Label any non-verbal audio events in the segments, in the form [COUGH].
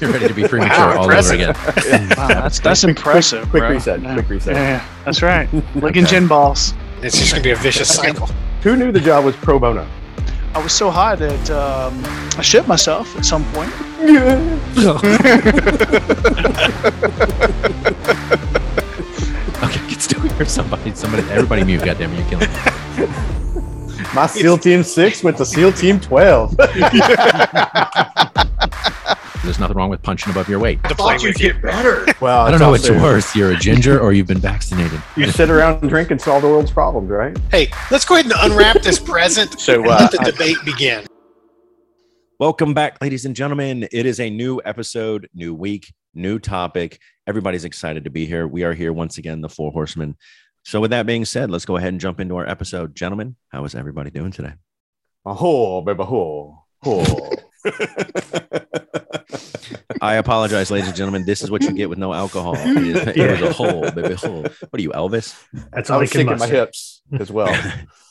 You're ready to be [LAUGHS] premature Wow, all over again. [LAUGHS] Wow, that's that's Quick- impressive. quick bro. reset, Yeah. quick reset. Yeah, yeah, that's right. [LAUGHS] Licking gin balls. It's just gonna be a vicious cycle. Who knew the job was pro bono? I was so high that um, I shit myself at some point. Okay, can still hear somebody. Somebody, everybody mute. Goddamn, you're killing me. My [LAUGHS] SEAL Team 6 went to SEAL Team 12. [LAUGHS] There's nothing wrong with punching above your weight. To play with you. better. well, I don't know what's also- worse. You're a ginger or you've been vaccinated. You sit around and drink and solve the world's problems, right? Hey, let's go ahead and unwrap this present So, and uh, let the I- debate begin. Welcome back, ladies and gentlemen. It is a new episode, new week, new topic. Everybody's excited to be here. We are here once again, the Four Horsemen. So, with that being said, let's go ahead and jump into our episode. Gentlemen, how is everybody doing today? Oh, baby, oh, oh. [LAUGHS] I apologize, ladies and gentlemen. This is what you get with no alcohol. It, is, it was a hole, baby hole. What are you, Elvis? That's all I was can shaking my hips as well. [LAUGHS]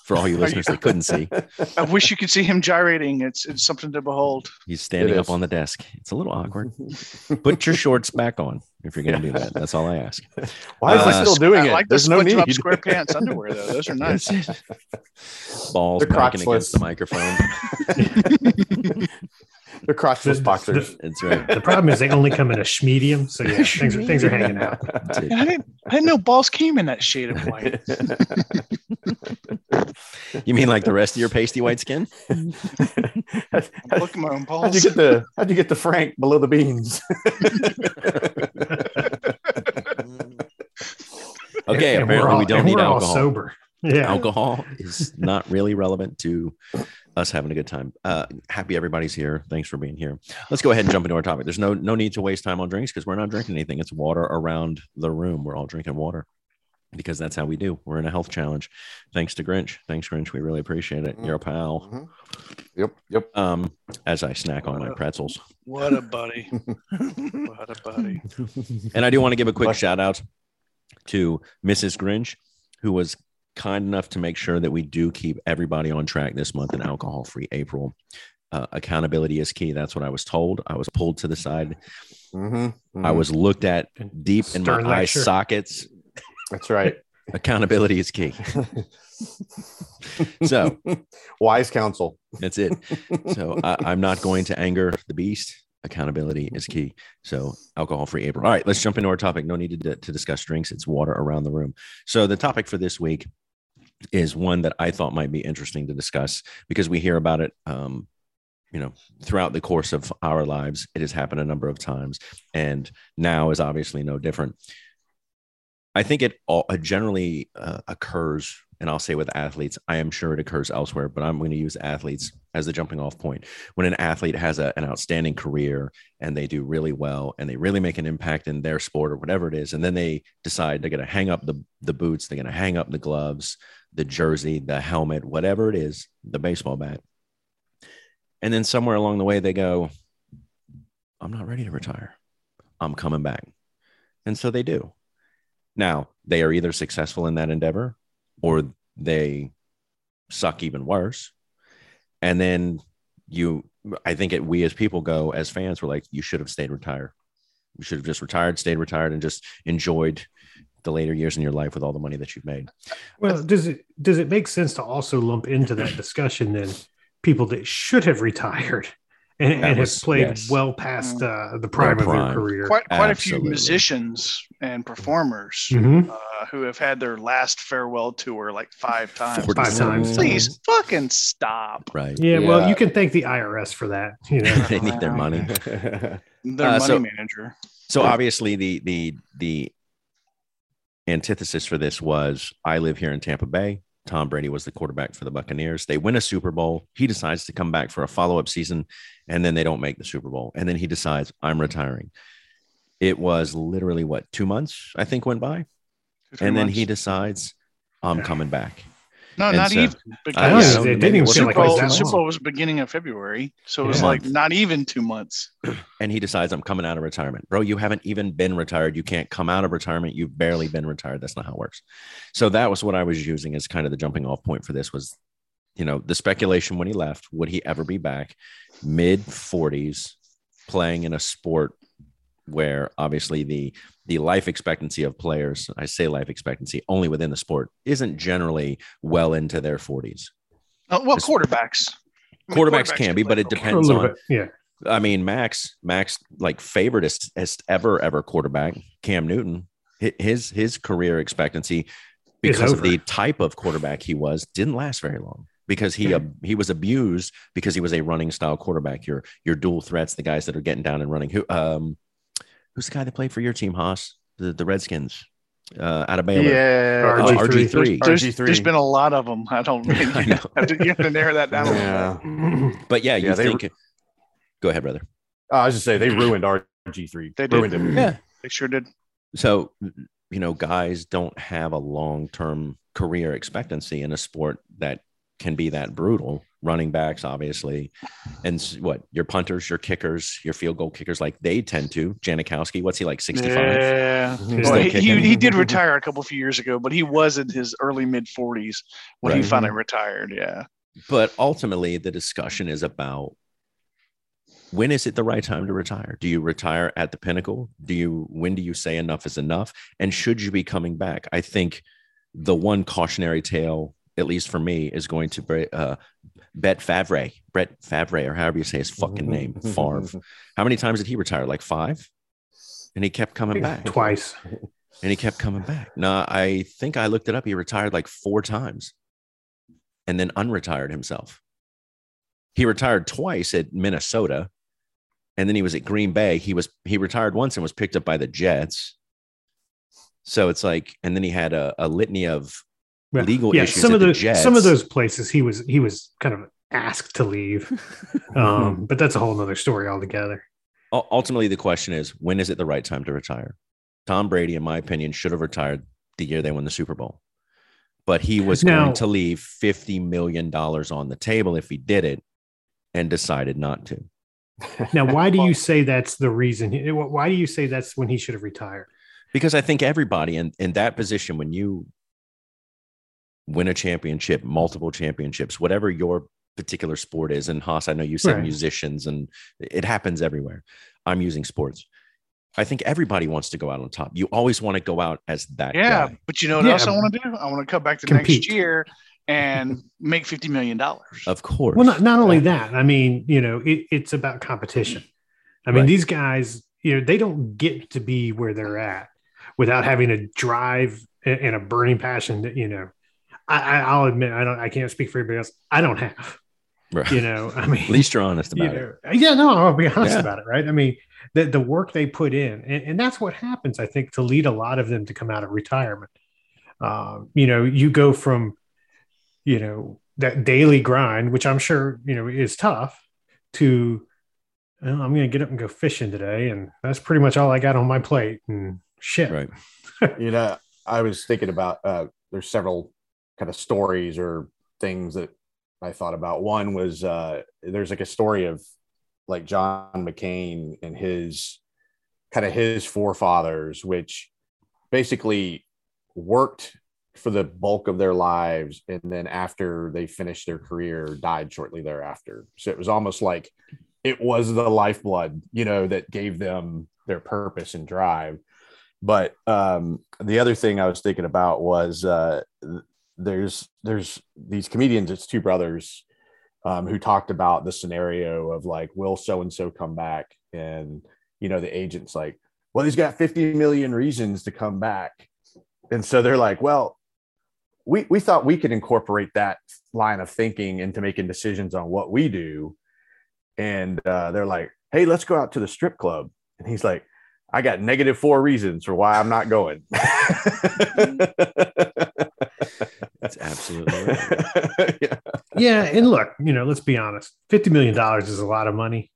For all you listeners that couldn't see, [LAUGHS] I wish you could see him gyrating. It's it's something to behold. he's standing up on the desk. It's a little awkward. Put your shorts back on if you're going to do that. That's all I ask. [LAUGHS] Why is Uh, he still doing I it? like the There's no SpongeBob need. SquarePants [LAUGHS] underwear though. Those are nice. Balls They're cracking against the microphone. [LAUGHS] They're crotchless boxers. That's right. The problem is they only come in a schmedium, so yeah, things are things are hanging out. [LAUGHS] That's. I didn't I didn't know balls came in that shade of white. [LAUGHS] You mean like the rest of your pasty white skin? [LAUGHS] I'm looking at my own balls. How'd you get the How'd you get the Frank below the beans? Okay, And apparently all- we don't and need we're all alcohol. sober. Yeah. Alcohol is not really relevant to us having a good time. Uh, happy everybody's here. Thanks for being here. Let's go ahead and jump into our topic. There's no no need to waste time on drinks because we're not drinking anything. It's water around the room. We're all drinking water because that's how we do. We're in a health challenge. Thanks to Grinch. Thanks, Grinch. We really appreciate it. You're a pal. Mhm. Yep, yep. Um, as I snack on my pretzels. What a buddy. [LAUGHS] What a buddy. And I do want to give a quick But- shout out to Mrs. Grinch, who was kind enough to make sure that we do keep everybody on track this month in alcohol free April. Uh, accountability is key. That's what I was told. I was pulled to the side. Mhm, I mhm. was looked at deep in my Stern eye sockets. That's right. [LAUGHS] Accountability is key. [LAUGHS] So wise counsel. that's it. So [LAUGHS] I, I'm not going to anger the beast. Accountability is key. So alcohol free April. All right, let's jump into our topic. No need to, to discuss drinks. It's water around the room. So the topic for this week is one that I thought might be interesting to discuss because we hear about it. Um, you know, throughout the course of our lives, it has happened a number of times, and now is obviously no different. I think it all it generally uh, occurs, and I'll say with athletes. I am sure it occurs elsewhere, but I'm going to use athletes as the jumping off point. When an athlete has a, an outstanding career and they do really well and they really make an impact in their sport or whatever it is, and then they decide they're going to hang up the, the boots, they're going to hang up the gloves, the jersey, the helmet, whatever it is, the baseball bat. And then somewhere along the way, they go, I'm not ready to retire. I'm coming back. And so they do. Now, they are either successful in that endeavor or they suck even worse. And then you, I think it, we as people go, as fans, we're like, you should have stayed retired. You should have just retired, stayed retired, and just enjoyed the later years in your life with all the money that you've made. Well, does it does it make sense to also lump into that discussion then people that should have retired and, That and was- have played yes. well past uh, the prime of prime. their career? Quite quite a few musicians and performers Mhm. uh, who have had their last farewell tour like five times. Five times. Please fucking stop. Right. Yeah, well, you can thank the IRS for that. You know, [LAUGHS] they need their money. Their Uh, money so- manager. So obviously the the the antithesis for this was I live here in Tampa Bay. Tom Brady was the quarterback for the Buccaneers. They win a Super Bowl. He decides to come back for a follow-up season and then they don't make the Super Bowl. And then he decides I'm retiring. It was literally what, 2 months I think went by Two, and then months. he decides I'm coming back. No, and not so- even I because don't know, it didn't even Super like it was Bowl, that Super. Bowl was beginning of February, so it was Yeah. like not even two months. [CLEARS THROAT] and he decides I'm coming out of retirement. Bro, you haven't even been retired. You can't come out of retirement. You've barely been retired. That's not how it works. So that was what I was using as kind of the jumping off point for this was you know, the speculation when he left, would he ever be back? Mid 40s, playing in a sport where obviously the the life expectancy of players, I say life expectancy only within the sport, isn't generally well into their 40s. Uh, well, Just- quarterbacks. I mean, Quarterbacks can be, but it depends on bit, yeah. I mean, Max, Max, like favoritist ever ever quarterback, Cam Newton. His his career expectancy, because of the type of quarterback he was, didn't last very long because he uh, he was abused because he was a running style quarterback. Your your dual threats, the guys that are getting down and running. Who um, who's the guy that played for your team, Haas? The the Redskins, uh, out of Baylor. Yeah, Uh, RG3. RG3. There's, RG3. there's been a lot of them. I don't. [LAUGHS] I you, know. [LAUGHS] have to, you have to narrow that down. yeah. [CLEARS THROAT] But yeah, you Yeah, they- think. Go ahead, brother. I was just say they ruined RG3. They did. ruined him. Yeah. They sure did. So, you know, guys don't have a long term career expectancy in a sport that can be that brutal. Running backs, obviously, and what your punters, your kickers, your field goal kickers, like they tend to. Janikowski, what's he like, 65? Yeah. Well, he, he, he did retire a couple of years ago, but he was in his early mid 40s when he finally retired. Yeah. But ultimately, the discussion is about when is it the right time to retire? Do you retire at the pinnacle? Do you when do you say enough is enough? And should you be coming back? I think the one cautionary tale, at least for me, is going to be uh, Bet Favre, Brett Favre, or however you say his fucking name, Favre. [LAUGHS] How many times did he retire? Like five, and he kept coming back, Twice. and he kept coming back. No, I think I looked it up. He retired like four times, and then unretired himself. He retired twice at Minnesota, and then he was at Green Bay. He was he retired once and was picked up by the Jets. So it's like, and then he had a, a litany of Yeah. legal yeah, issues some at of the those Jets. some of those places he was he was kind of asked to leave. [LAUGHS] Um, but that's a whole nother story altogether. Ultimately the question is when is it the right time to retire tom brady in my opinion should have retired the year they won the super bowl but he was Now- going to leave 50 million dollars on the table if he did it and decided not to [LAUGHS] Now, why do you [LAUGHS] say that's the reason? Why do you say that's when he should have retired? because i think everybody in, in that position when you win a championship multiple championships whatever your particular sport is and haas i know you said Right. musicians and it happens everywhere i'm using sports i think everybody wants to go out on top you always want to go out as that Yeah. guy. But you know what Yeah. else I want to do? I want to come back to Compete. next year and make $50 million. Of course. Well, not, not only that, I mean, you know, it, it's about competition. I mean, Right. these guys, you know, they don't get to be where they're at without having a drive and and a burning passion that, you know, I, I, I'll admit, I don't, I can't speak for everybody else. I don't have, Right. you know, I mean, At least you're honest you about it. yeah, no, I'll be honest Yeah. about it, right? I mean, the, the work they put in, and, and that's what happens, I think, to lead a lot of them to come out of retirement. Um, you know, you go from, you know, that daily grind, which I'm sure, you know, is tough, to, well, I'm going to get up and go fishing today. And that's pretty much all I got on my plate. And shit. Right. [LAUGHS] you know, I was thinking about uh, there's several kind of stories or things that I thought about. One was uh, there's like a story of like John McCain and his kind of his forefathers, which basically worked for the bulk of their lives and then after they finished their career died shortly thereafter so it was almost like it was the lifeblood you know that gave them their purpose and drive but um, the other thing I was thinking about was uh, there's there's these comedians. It's two brothers um, who talked about the scenario of like, will so and so come back? And you know, the agent's like, well, he's got 50 million reasons to come back, and so they're like, well, we we thought we could incorporate that line of thinking into making decisions on what we do, and uh, they're like, hey, let's go out to the strip club, and he's like. I got negative four reasons for why I'm not going. [LAUGHS] [LAUGHS] That's absolutely right. [LAUGHS] yeah. Yeah. And look, you know, let's be honest $50 million is a lot of money.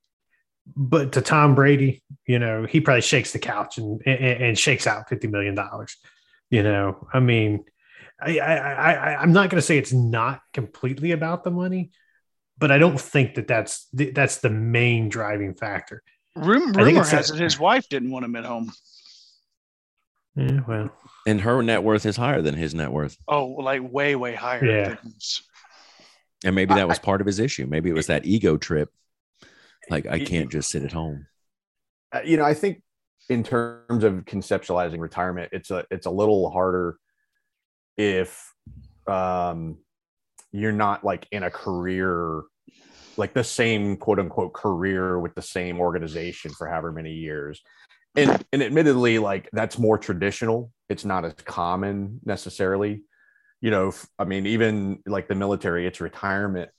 But to Tom Brady, you know, he probably shakes the couch and, and, and shakes out $50 million. You know, I mean, I, I, I, I'm not going to say it's not completely about the money, but I don't think that that's the, that's the main driving factor. Rum- I think rumor it's- has it his wife didn't want him at home. Yeah, well, and her net worth is higher than his net worth. Oh, like way, way higher. Yeah. than his. And maybe that I- was part of his issue. Maybe it was that ego trip. Like I can't just sit at home. uh, you know, I think in terms of conceptualizing retirement, it's a it's a little harder if um, you're not like in a career, like the same quote unquote career with the same organization for however many years. And and admittedly, like that's more traditional. It's not as common necessarily. You know, I mean, even like the military, its retirement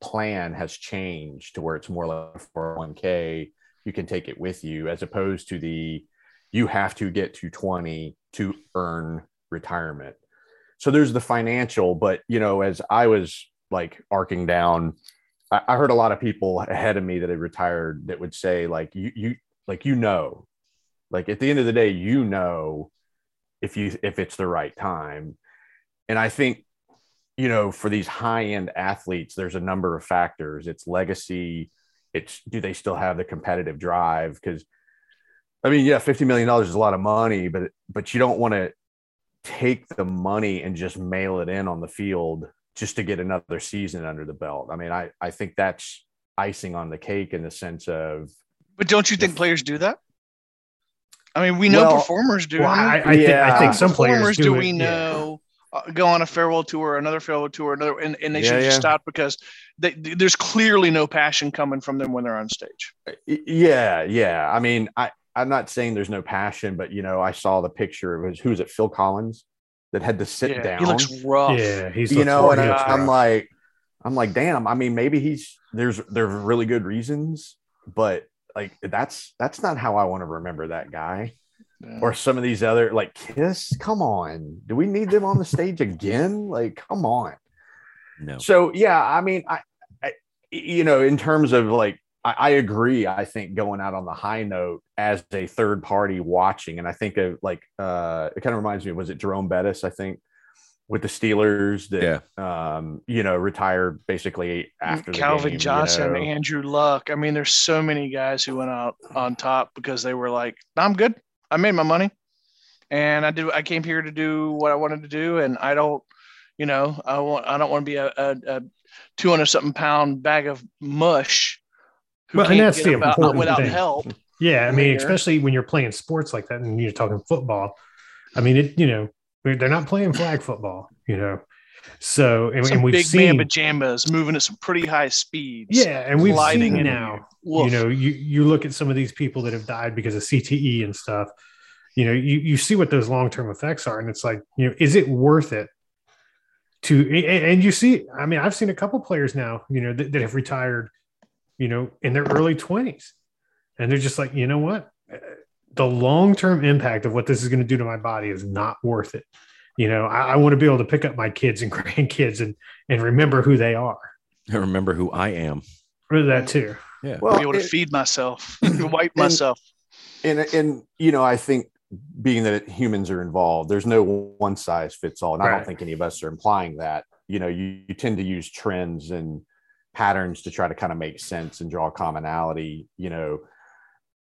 plan has changed to where it's more like 401k you can take it with you as opposed to the you have to get to 20 to earn retirement so there's the financial but you know as i was like arcing down i, I heard a lot of people ahead of me that had retired that would say like you you like you know like at the end of the day you know if you if it's the right time. And i think you know for these high end athletes there's a number of factors. It's legacy. It's do they still have the competitive drive? Because i mean yeah 50 million dollars is a lot of money but but you don't want to take the money and just mail it in on the field just to get another season under the belt. I mean i i think that's icing on the cake in the sense of But don't you think players do that? I mean, we know Well- performers do. Well, I I, I, think, I think some players performers do, do it, we yeah. know uh, go on a farewell tour, another farewell tour, another, and, and they Yeah, should just stop because they, there's clearly no passion coming from them when they're on stage. Yeah, yeah. I mean, I I'm not saying there's no passion, but you know, I saw the picture. It was who's it? Phil Collins that had to sit Yeah, down. he looks rough. Yeah, he's you know, rough. and I, I'm like, I'm like, damn. I mean, maybe he's there's there's really good reasons, but like that's that's not how I want to remember that guy Yeah. or some of these other like Kiss. Come on, do we need them on the stage again? [LAUGHS] Like, come on. No. So yeah, I mean, I, I you know, in terms of like, I, I agree. I think going out on the high note as a third party watching, and I think of like, uh, it kind of reminds me. Was it Jerome Bettis? I think with the Steelers that Yeah. um, you know retired basically after the Calvin game, you Johnson, know. Andrew Luck. I mean, there's so many guys who went out on top because they were like, "I'm good. I made my money, and I do. I came here to do what I wanted to do, and I don't, you know, I want. I don't want to be a, a, a 200 something pound bag of mush who Well, and can't that's get the about- important without thing. help. Yeah, I mean, later. especially when you're playing sports like that, and you're talking football. I mean, it. You know, they're not playing flag football. You know, so and, and we've big seen. man pajamas moving at some pretty high speeds. yeah, and we've seen now. You know, you you look at some of these people that have died because of CTE and stuff. You know, you you see what those long term effects are, and it's like, you know, is it worth it? To and you see, I mean, I've seen a couple players now, you know, that, that have retired, you know, in their early twenties, and they're just like, you know what, the long term impact of what this is going to do to my body is not worth it. You know, I, I want to be able to pick up my kids and [LAUGHS] grandkids and and remember who they are. I remember who I am. Really, that too. Yeah. Well, be able to it- feed myself, [CLEARS THROAT] [CLEARS THROAT] wipe and- myself. and and you know, I think being that humans are involved, there's no one size fits all, and I don't think any of us are implying that. You know, you, you tend to use trends and patterns to try to kind of make sense and draw commonality. You know,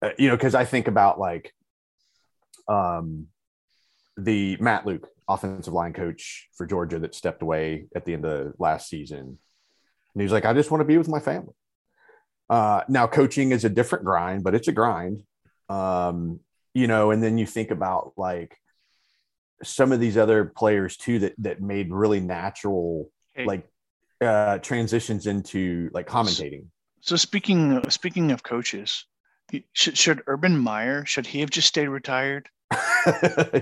uh, you know, because I think about like um the Matt Luke, offensive line coach for Georgia, that stepped away at the end of last season, and he was like, "I just want to be with my family." Uh, now, coaching is a different grind, but it's a grind um you know and then you think about like some of these other players too that that made really natural Hey. like uh transitions into like commentating So speaking speaking of coaches, he- should should Urban Meyer should he have just stayed retired? [LAUGHS]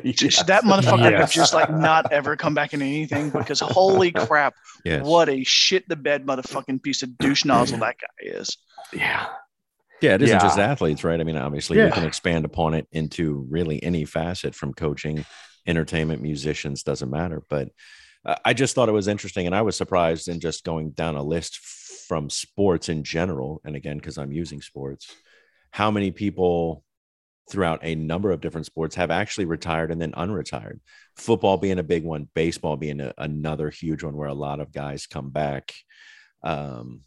Should, should that motherfucker have just like not ever come back in anything? Because holy [LAUGHS] crap, Yes. what a shit the bed motherfucking piece of douche nozzle that guy is. yeah Yeah, it isn't just athletes, right? I mean, obviously, you Yeah. can expand upon it into really any facet from coaching, entertainment, musicians, doesn't matter. But uh, I just thought it was interesting. And I was surprised in just going down a list from sports in general. And again, because I'm using sports, how many people throughout a number of different sports have actually retired and then unretired. Football being a big one, baseball being a, another huge one where a lot of guys come back. Um,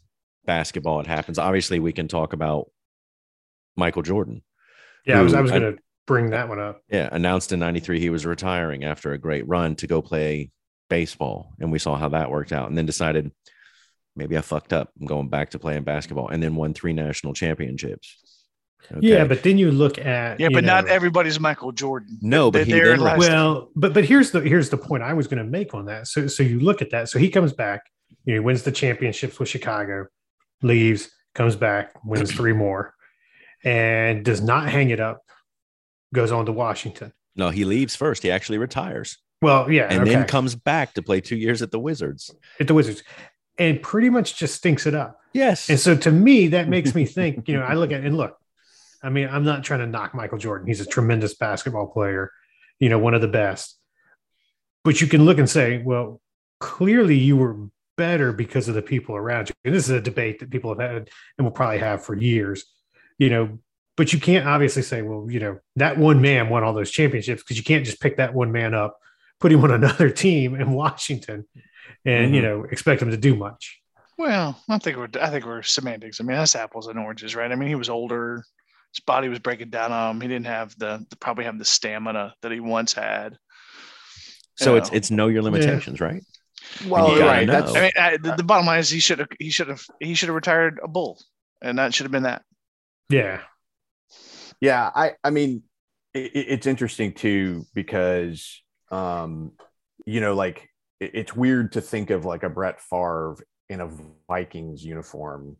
basketball, it happens. Obviously, we can talk about Michael Jordan. Yeah, I was, I was going to bring that one up. Yeah, announced in 93 he was retiring after a great run to go play baseball. And we saw how that worked out. And then decided, maybe I fucked up. I'm going back to playing basketball, and then won three national championships. Okay. Yeah, but then you look at Yeah, you but not everybody's Michael Jordan. No, but They- he they're then Well, but but here's the here's the point I was going to make on that. So so you look at that. So he comes back, you know, he wins the championships with Chicago, leaves, comes back, wins three more, and does not hang it up. Goes on to Washington. no, he leaves first. He actually retires, Well, yeah, and then comes back to play two years at the Wizards. at the Wizards, and pretty much just stinks it up. Yes, And so to me, that makes me think, you know, I look at and look, I mean, I'm not trying to knock Michael Jordan. He's a tremendous basketball player, you know, one of the best. But you can look and say, well, clearly you were better because of the people around you. And this is a debate that people have had and will probably have for years, you know. But you can't obviously say, well, you know, that one man won all those championships because you can't just pick that one man up, put him on [LAUGHS] another team in Washington, and you Mhm. know, expect him to do much. Well, I think we're I think we're semantics. I mean, that's apples and oranges, right? I mean, he was older. His body was breaking down on him. He didn't have the, the probably have the stamina that he once had. so you it's know. it's know your limitations, right? Well, you right. That's I mean, I, the, the bottom line is he should have he should have he should have retired a bull, and that should have been that. Yeah. yeah i i mean it, it's interesting too because um you know like it- it's weird to think of like a brett Favre in a vikings uniform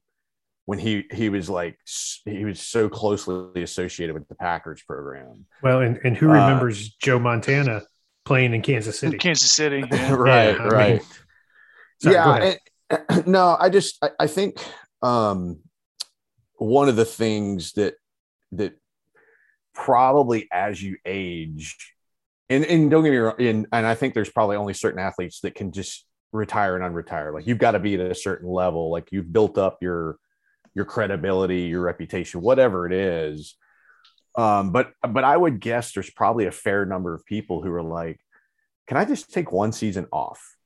when he he was like he was so closely associated with the packers program Well, and, and who Uh, remembers Joe Montana playing in Kansas City? Kansas City. [LAUGHS] yeah. right Yeah, I right mean- Sorry, yeah and- [CLEARS THROAT] no i just I, I think um one of the things that that probably as you age and, and don't get me wrong and, and i think there's probably only certain athletes that can just retire and unretire like you've got to be at a certain level like you've built up your your credibility your reputation whatever it is um but but i would guess there's probably a fair number of people who are like can i just take one season off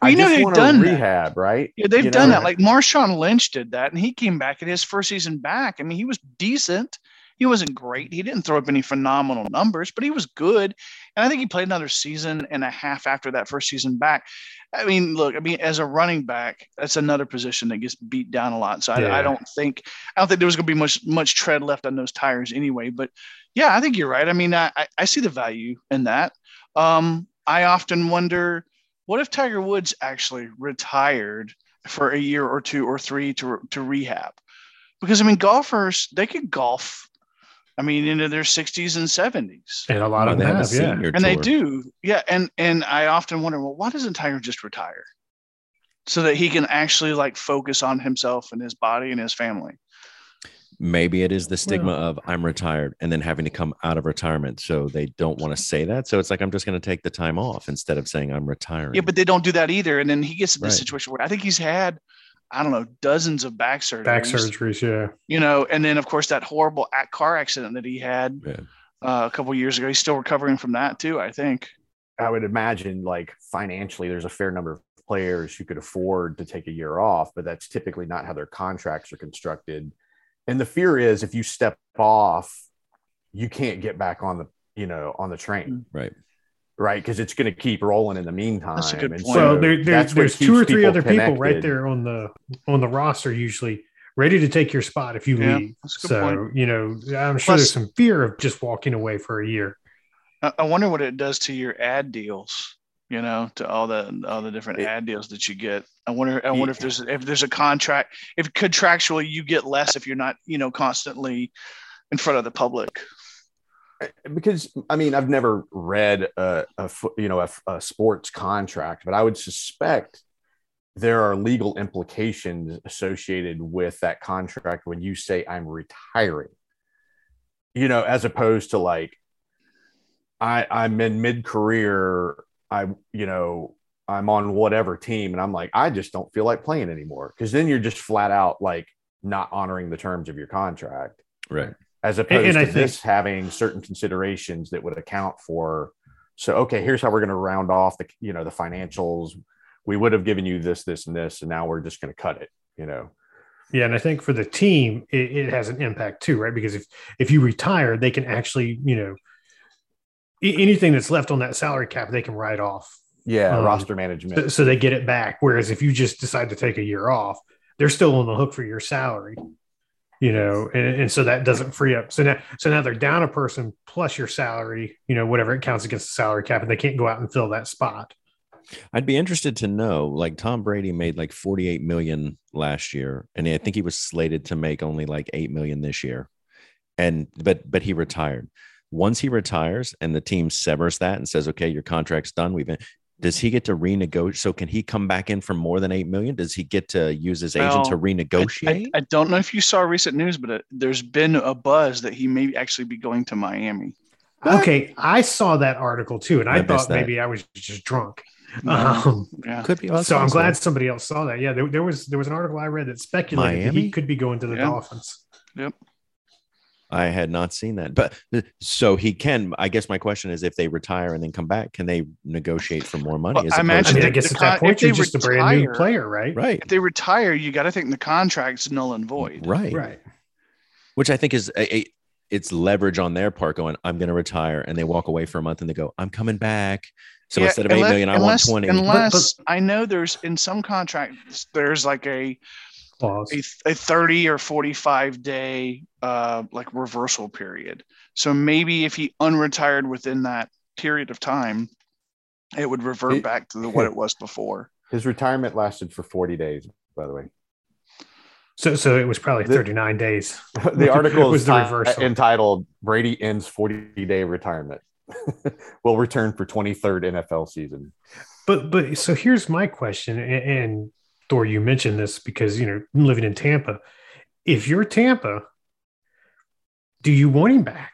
Well, you know just they've done that. rehab, right? Yeah, they've You done know? that. Like Marshawn Lynch did that, and he came back in his first season back. I mean, he was decent. He wasn't great. He didn't throw up any phenomenal numbers, but he was good. And I think he played another season and a half after that first season back. I mean, look, I mean, as a running back, that's another position that gets beat down a lot. So I, Yeah. I don't think I don't think there was going to be much much tread left on those tires anyway. But yeah, I think you're right. I mean, I I- I see the value in that. Um, I often wonder, what if Tiger Woods actually retired for a year or two or three to to rehab? Because I mean, golfers they could golf. I mean, into their 60s and 70s, and a lot Well, of they them have yeah. senior and they do, yeah. And and I often wonder, well, why doesn't Tiger just retire, so that he can actually like focus on himself and his body and his family? Maybe it is the stigma of I'm retired and then having to come out of retirement. So they don't want to say that. So it's like, I'm just going to take the time off instead of saying I'm retiring. Yeah, but they don't do that either. And then he gets in this situation where I think he's had, I don't know, dozens of back surgeries. Back surgeries, yeah. you know, and then of course that horrible car accident that he had Yeah. uh, a couple years ago. He's still recovering from that too, I think. I would imagine like financially, there's a fair number of players who could afford to take a year off, but that's typically not how their contracts are constructed. And the fear is if you step off, you can't get back on the, you know, on the train, right. Right? Because it's going to keep rolling in the meantime. That's a good point. So so there, there, that's there's two or keeps three other people right there on the on the roster usually ready to take your spot if you Yeah, leave. that's a good So point. you know, I'm sure Plus- there's some fear of just walking away for a year. I, I wonder what it does to your ad deals. You know, to all the all the different It- ad deals that you get. I wonder. I wonder if there's if there's a contract. If contractually you get less if you're not you know constantly in front of the public. Because I mean I've never read a, a you know a, a sports contract, but I would suspect there are legal implications associated with that contract when you say I'm retiring. You know, as opposed to like I I'm in mid career, I you know I'm on whatever team, and I'm like I just don't feel like playing anymore because then you're just flat out like not honoring the terms of your contract Right. As opposed and to think- this having certain considerations that would account for so okay here's how we're going to round off the you know the financials we would have given you this this and this and now we're just going to cut it you know Yeah, and I think for the team, it, it has an impact too, right? Because if if you retire, they can actually, you know, anything that's left on that salary cap, they can write off, Yeah, Um, roster so, management. so they get it back. Whereas if you just decide to take a year off, they're still on the hook for your salary. You know, and, and so that doesn't free up. So now, so now they're down a person plus your salary. You know, whatever it counts against the salary cap, and they can't go out and fill that spot. I'd be interested to know. Like Tom Brady made like 48 million last year, and I think he was slated to make only like 8 million this year. And but but he retired. Once he retires and the team severs that and says, "Okay, your contract's done," we've been. Does he get to renegotiate? So can he come back in for more than eight million? Does he get to use his agent to Well, I, renegotiate? I don't know if you saw recent news, but it, there's been a buzz that he may actually be going to Miami. Okay, I saw that article too, and I, I thought that. maybe I was just drunk. No, Um, yeah. Could be. well, so I'm possible. glad somebody else saw that. Yeah, there, there was there was an article I read that speculated that he could be going to the Yeah. Dolphins. I had not seen that, but uh, so he can. I guess my question is, if they retire and then come back, can they negotiate for more money? Well, as I opposed I imagine mean, to- I guess the at that point if they you're just a brand new retire- player, right? right, If they retire, you got to think the contract's null and void. Mm, right, Right. Which I think is a, a- it's leverage on their part. Going, I'm going to retire, and they walk away for a month, and they go, I'm coming back. So Yeah, instead of eight unless- million, I want unless- twenty. Unless I know there's in some contracts there's like a Clause. a, a 30 or 45 day uh like reversal period. So maybe if he unretired within that period of time, it would revert It- back to the, [LAUGHS] what it was before. His retirement lasted for 40 days, by the way. So so it was probably The- 39 days. [LAUGHS] the [LAUGHS] article Was the ti- reversal. entitled Brady ends 40 day retirement. Will return for 23rd NFL season. But but so here's my question, and, and Thor, you mentioned this because you know living in Tampa. If you're Tampa, do you want him back?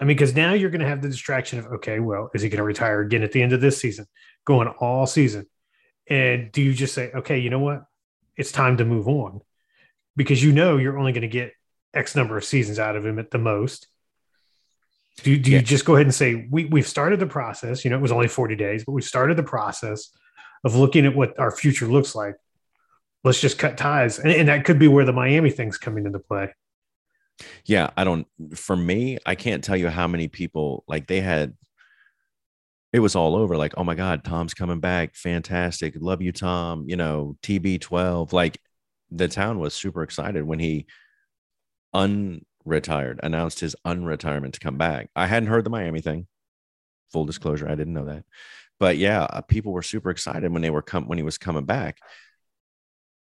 I mean, because now you're going to have the distraction of okay, well, is he going to retire again at the end of this season, going all season? And do you just say, okay, you know what, it's time to move on, because you know you're only going to get X number of seasons out of him at the most. Do, do Yeah. you just go ahead and say we we've started the process? You know, it was only 40 days, but we started the process of looking at what our future looks like. Let's just cut ties, and, and that could be where the Miami things coming into play. Yeah, I don't. For me, I can't tell you how many people like they had. It was all over. Like, oh my God, Tom's coming back! Fantastic, love you, Tom. You know, TB12. Like, the town was super excited when he unretired, announced his unretirement to come back. I hadn't heard the Miami thing. Full disclosure, I didn't know that. But yeah, uh, people were super excited when they were come when he was coming back.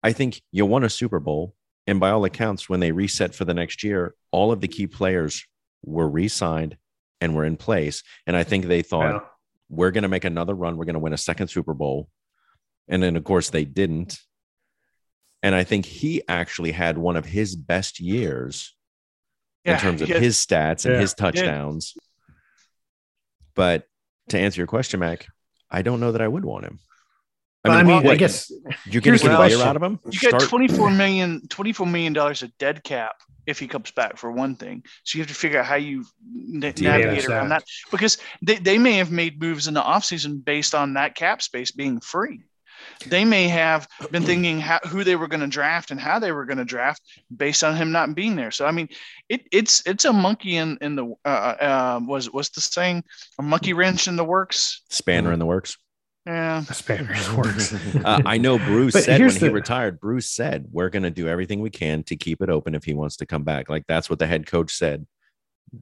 I think you won a Super Bowl. And by all accounts, when they reset for the next year, all of the key players were re signed and were in place. And I think they thought, Yeah. we're going to make another run. We're going to win a second Super Bowl. And then, of course, they didn't. And I think he actually had one of his best years in terms of his stats and Yeah. his touchdowns. But to answer your question, Mac, I don't know that I would want him. I mean, I what, guess you're going to get a year out of him. You get Start- 24 million, 24 million dollars of dead cap if he comes back for one thing. So you have to figure out how you na- Deal with navigate around that because they, they may have made moves in the offseason based on that cap space being free. They may have been [CLEARS THROAT] thinking how, who they were going to draft and how they were going to draft based on him not being there. So I mean, it, it's it's a monkey in in the uh, uh, was what's the saying? A monkey wrench in the works. Spanner in the works. Yeah, Spanish works. [LAUGHS] Uh, I know Bruce [LAUGHS] said when here's he retired, Bruce said, We're going to do everything we can to keep it open if he wants to come back. Like that's what the head coach said.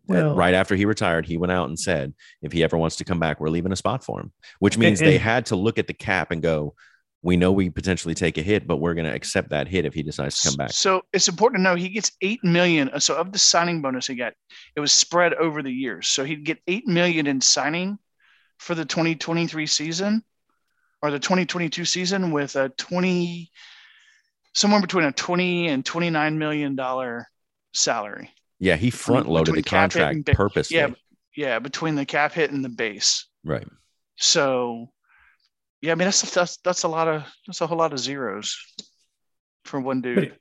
Well- right after he retired, he went out and said, If he ever wants to come back, we're leaving a spot for him, which means And- they and- had to look at the cap and go, We know we potentially take a hit, but we're going to accept that hit if he decides to come back. So it's important to know he gets eight million. Uh, so of the signing bonus he got, it was spread over the years. So he'd get eight million in signing for the 2023 season or the 2022 season with a 20 somewhere between a 20 and 29 million dollar salary. Yeah, he front loaded the between cap hit contract ba- purposely. Yeah, yeah, between the cap hit and the base. Right. So yeah, I mean that's that's that's a lot of that's a whole lot of zeros for one dude.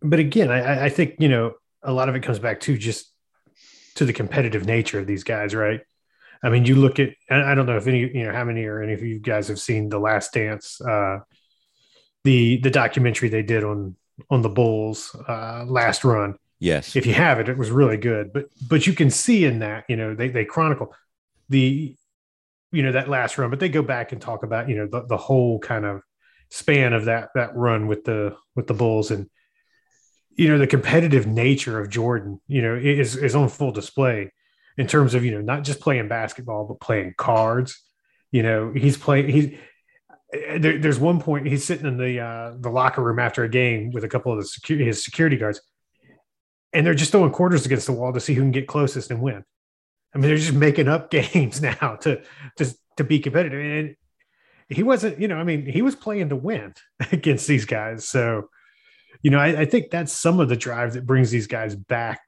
But, but again, I, I think you know a lot of it comes back to just to the competitive nature of these guys, right? I mean, you look at and I don't know if any you know how many or any of you guys have seen The Last Dance, uh, the the documentary they did on on the Bulls uh, last run. Yes. If you have it, it was really good. But but you can see in that you know they they chronicle the you know, that last run, but they go back and talk about, you know, the, the whole kind of span of that that run with the with the Bulls and you know the competitive nature of Jordan, you know, is is on full display in terms of you know not just playing basketball but playing cards. You know, he's playing he's there, there's one point he's sitting in the uh, the locker room after a game with a couple of the security his security guards, and they're just throwing quarters against the wall to see who can get closest and win. I mean, they're just making up [LAUGHS] games now to to to be competitive, and he wasn't. You know, I mean, he was playing to win [LAUGHS] against these guys. So, you know, I, I think that's some of the drive that brings these guys back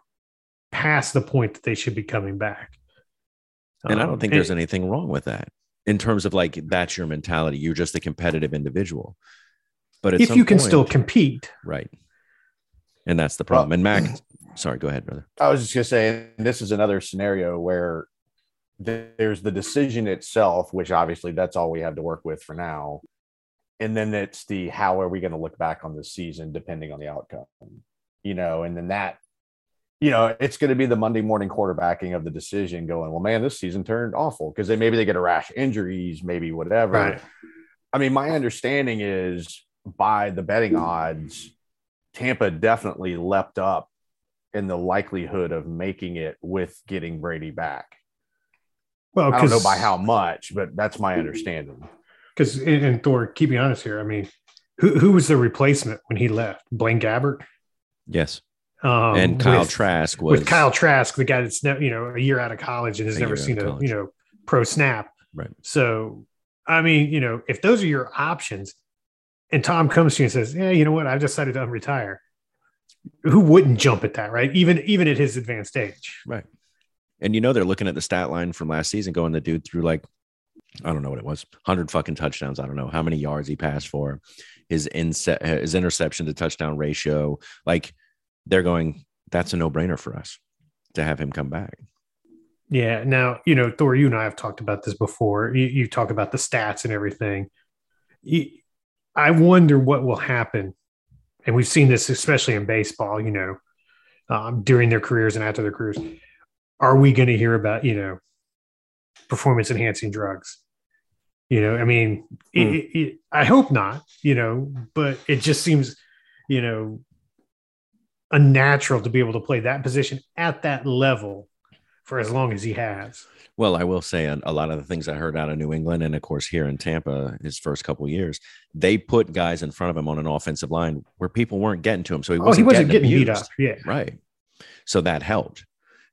past the point that they should be coming back. And I don't Um, think and- there's anything wrong with that in terms of like that's your mentality. You're just a competitive individual. But if you can point- still compete. right. And that's the problem. and Mac, [CLEARS THROAT] sorry, go ahead, brother. I was just gonna say this is another scenario where there's the decision itself, which obviously that's all we have to work with for now, and then it's the how are we going to look back on this season depending on the outcome, you know, and then that, you know, it's going to be the Monday morning quarterbacking of the decision. Going, well, man, this season turned awful because they maybe they get a rash injuries, maybe whatever. Right. I mean, my understanding is by the betting odds, Tampa definitely leapt up in the likelihood of making it with getting Brady back. Well, I don't know by how much, but that's my understanding. Because and, and Thor, keep me honest here. I mean, who who was the replacement when he left? Blaine Gabbert. Yes. Um, and Kyle with, Trask was with Kyle Trask, the guy that's ne- you know a year out of college and has never seen a you know pro snap. Right. So, I mean, you know, if those are your options, and Tom comes to you and says, "Yeah, you know what? I've decided to unretire." Who wouldn't jump at that, right? Even even at his advanced age. Right. And you know they're looking at the stat line from last season, going the dude through like I don't know what it was, hundred fucking touchdowns. I don't know how many yards he passed for, his inset, his interception to touchdown ratio. Like they're going, that's a no brainer for us to have him come back. Yeah. Now, you know, Thor, you and I have talked about this before. You, you talk about the stats and everything. You, I wonder what will happen. And we've seen this, especially in baseball, you know, um, during their careers and after their careers. Are we going to hear about, you know, performance enhancing drugs? You know, I mean, Hmm. it, it, I hope not, you know, but it just seems, you know, unnatural to be able to play that position at that level for as long as he has. Well, I will say a, a lot of the things I heard out of New England and of course here in Tampa, his first couple of years, they put guys in front of him on an offensive line where people weren't getting to him. So he Oh, wasn't, he wasn't getting, beat up. Yeah. Right. So that helped.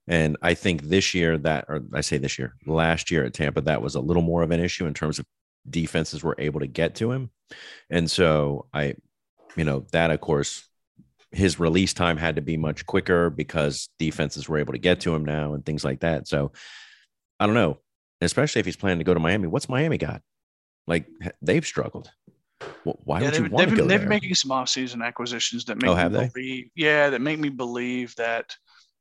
And I think this year that, or I say this year, last year at Tampa, that was a little more of an issue in terms of defenses were able to get to him. And so I, you know, that of course, his release time had to be much quicker because defenses were able to get to him now and things like that. So I don't know, especially if he's planning to go to Miami. What's Miami got? Like they've struggled. Wh- Why yeah, would they've, you want they've, to go they've there? making some off-season acquisitions that make Oh, me have they? believe, yeah, that make me believe that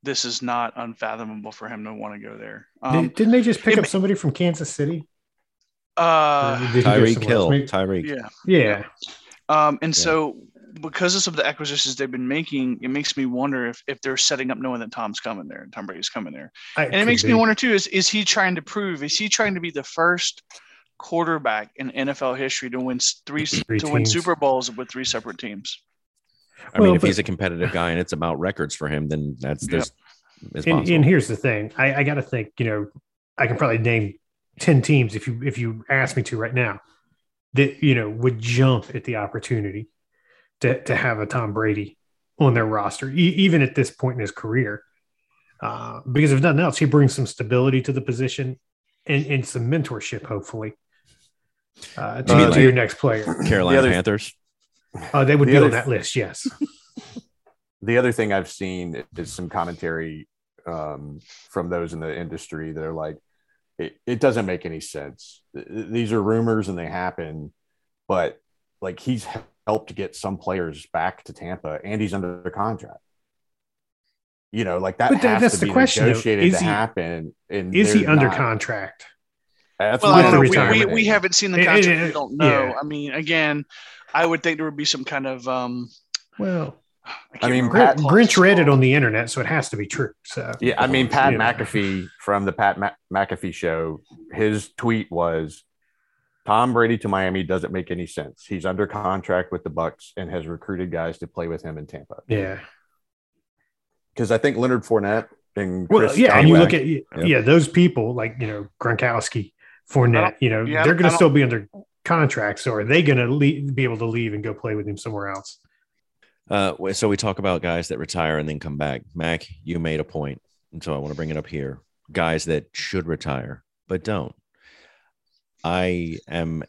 this is not unfathomable for him to want to go there. Um, Did, didn't they just pick up ma- somebody from Kansas City? uh, Or did he go Tyreek somewhere else? Hill. Maybe- Tyreek. yeah, Yeah. Um, and Yeah. so because of some of the acquisitions they've been making, it makes me wonder if if they're setting up knowing that Tom's coming there and Tom Brady's coming there. I- And it could makes me wonder too, is is he trying to prove, is he trying to be the first quarterback in NFL history to win three, Three to win. Super Bowls with three separate teams? I mean, Well, if he's a competitive guy and it's about records for him, then that's Yep. there's it's And, possible. and here's the thing. I, I got to think. You know, I can probably name ten teams if you if you ask me to right now that you know would jump at the opportunity to to have a Tom Brady on their roster, e- even at this point in his career. Uh, because if nothing else, he brings some stability to the position and, and some mentorship, hopefully, uh, to You mean get to like- your next player. Carolina The other- Panthers. Uh, they would The be other- on that list, yes. [LAUGHS] The other thing I've seen is some commentary um, from those in the industry that are like, it, it doesn't make any sense. These are rumors and they happen, but like he's helped get some players back to Tampa and he's under contract. You know, like that But that- has that's to the be question, though. negotiated Is to he- happen. And Is he under not- contract? That's Well, I don't know. We, we, we haven't seen the It- it- contract. Eh, we don't know. yeah. I mean, again, I would think there would be some kind of um, Well, I I mean, remember Gr- what the clause Grinch read it called. on the internet, so it has to be true. I I can't mean, remember Gr- what the clause Grinch is read it called. on the internet, so it has to be true. So Yeah, I mean Pat Yeah. McAfee from the Pat Ma- McAfee show. His tweet was, "Tom Brady to Miami doesn't make any sense. He's under contract with the Bucs and has recruited guys to play with him in Tampa." yeah, Because I think Leonard Fournette and well, Chris yeah, and you look at yeah, those people like you know Gronkowski, Fournette, you know yeah, they're going to still be under contract. So are they going to le- be able to leave and go play with him somewhere else? Uh, so we talk about guys that retire and then come back. Mac, you made a point, and so I want to bring it up here. Guys that should retire but don't. I am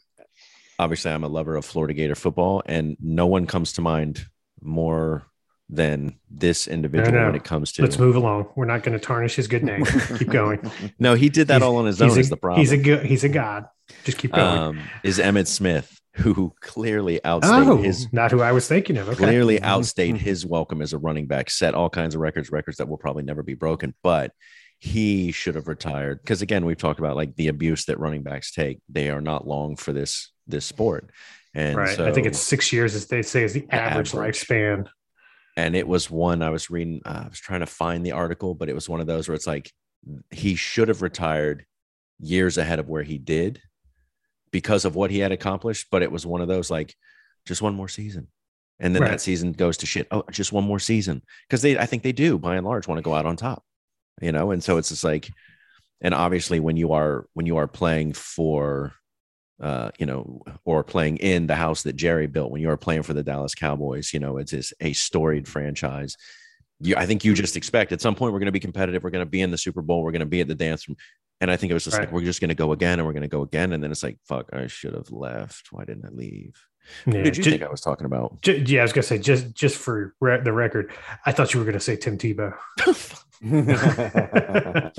obviously I'm a lover of Florida Gator football, and no one comes to mind more than this individual no. when it comes to. Let's move along. We're not going to tarnish his good name. [LAUGHS] keep going. No, he did that He's- all on his own. a, Is the problem? He's a good. He's a god. Just keep going. um, is Emmitt Smith, who clearly outstayed oh, his not who I was thinking of. Okay. clearly outstayed his welcome as a running back, set all kinds of records, records that will probably never be broken. But he should have retired because again, we've talked about like the abuse that running backs take. They are not long for this this sport, and right. so I think it's six years, as they say, is the average, Average. lifespan. and it was one I was reading. Uh, I was trying to find the article, but it was one of those where it's like he should have retired years ahead of where he did because of what he had accomplished. But it was one of those like just one more season, and then Right. that season goes to shit. Oh, just one more season because they, I think they do by and large want to go out on top, you know. And so it's just like, and obviously when you are when you are playing for uh, you know, or playing in the house that Jerry built when you are playing for the Dallas Cowboys. You know, it's just a storied franchise. You, I think you just expect at some point we're going to be competitive. We're going to be in the Super Bowl. We're going to be at the dance room. And I think it was just like we're just going to go again, and we're going to go again, and then it's like, fuck, I should have left. Why didn't I leave? Yeah. Who did you Ju- think I was talking about? ju- yeah, I was gonna say just just for re- the record, I thought you were gonna say Tim Tebow. [LAUGHS] [LAUGHS]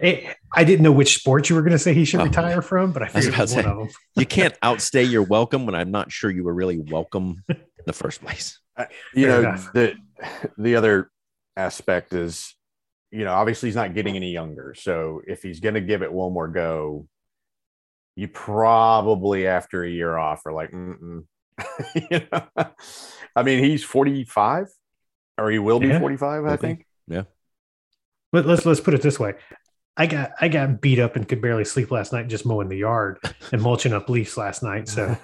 Eh, I didn't know which sport you were gonna say he should Oh, retire from, but [LAUGHS] I was figured it was one to of them. you can't outstay your welcome when I'm not sure you were really welcome in the first place. you Fair know enough. the the other aspect is you know obviously he's not getting any younger so if he's going to give it one more go you probably after a year off are like Mm-mm. [LAUGHS] you know? i mean he's 45 or he will be Yeah. 45 i Will be. think But let's let's put it this way. I got I got beat up and could barely sleep last night just mowing the yard and mulching up leaves last night. So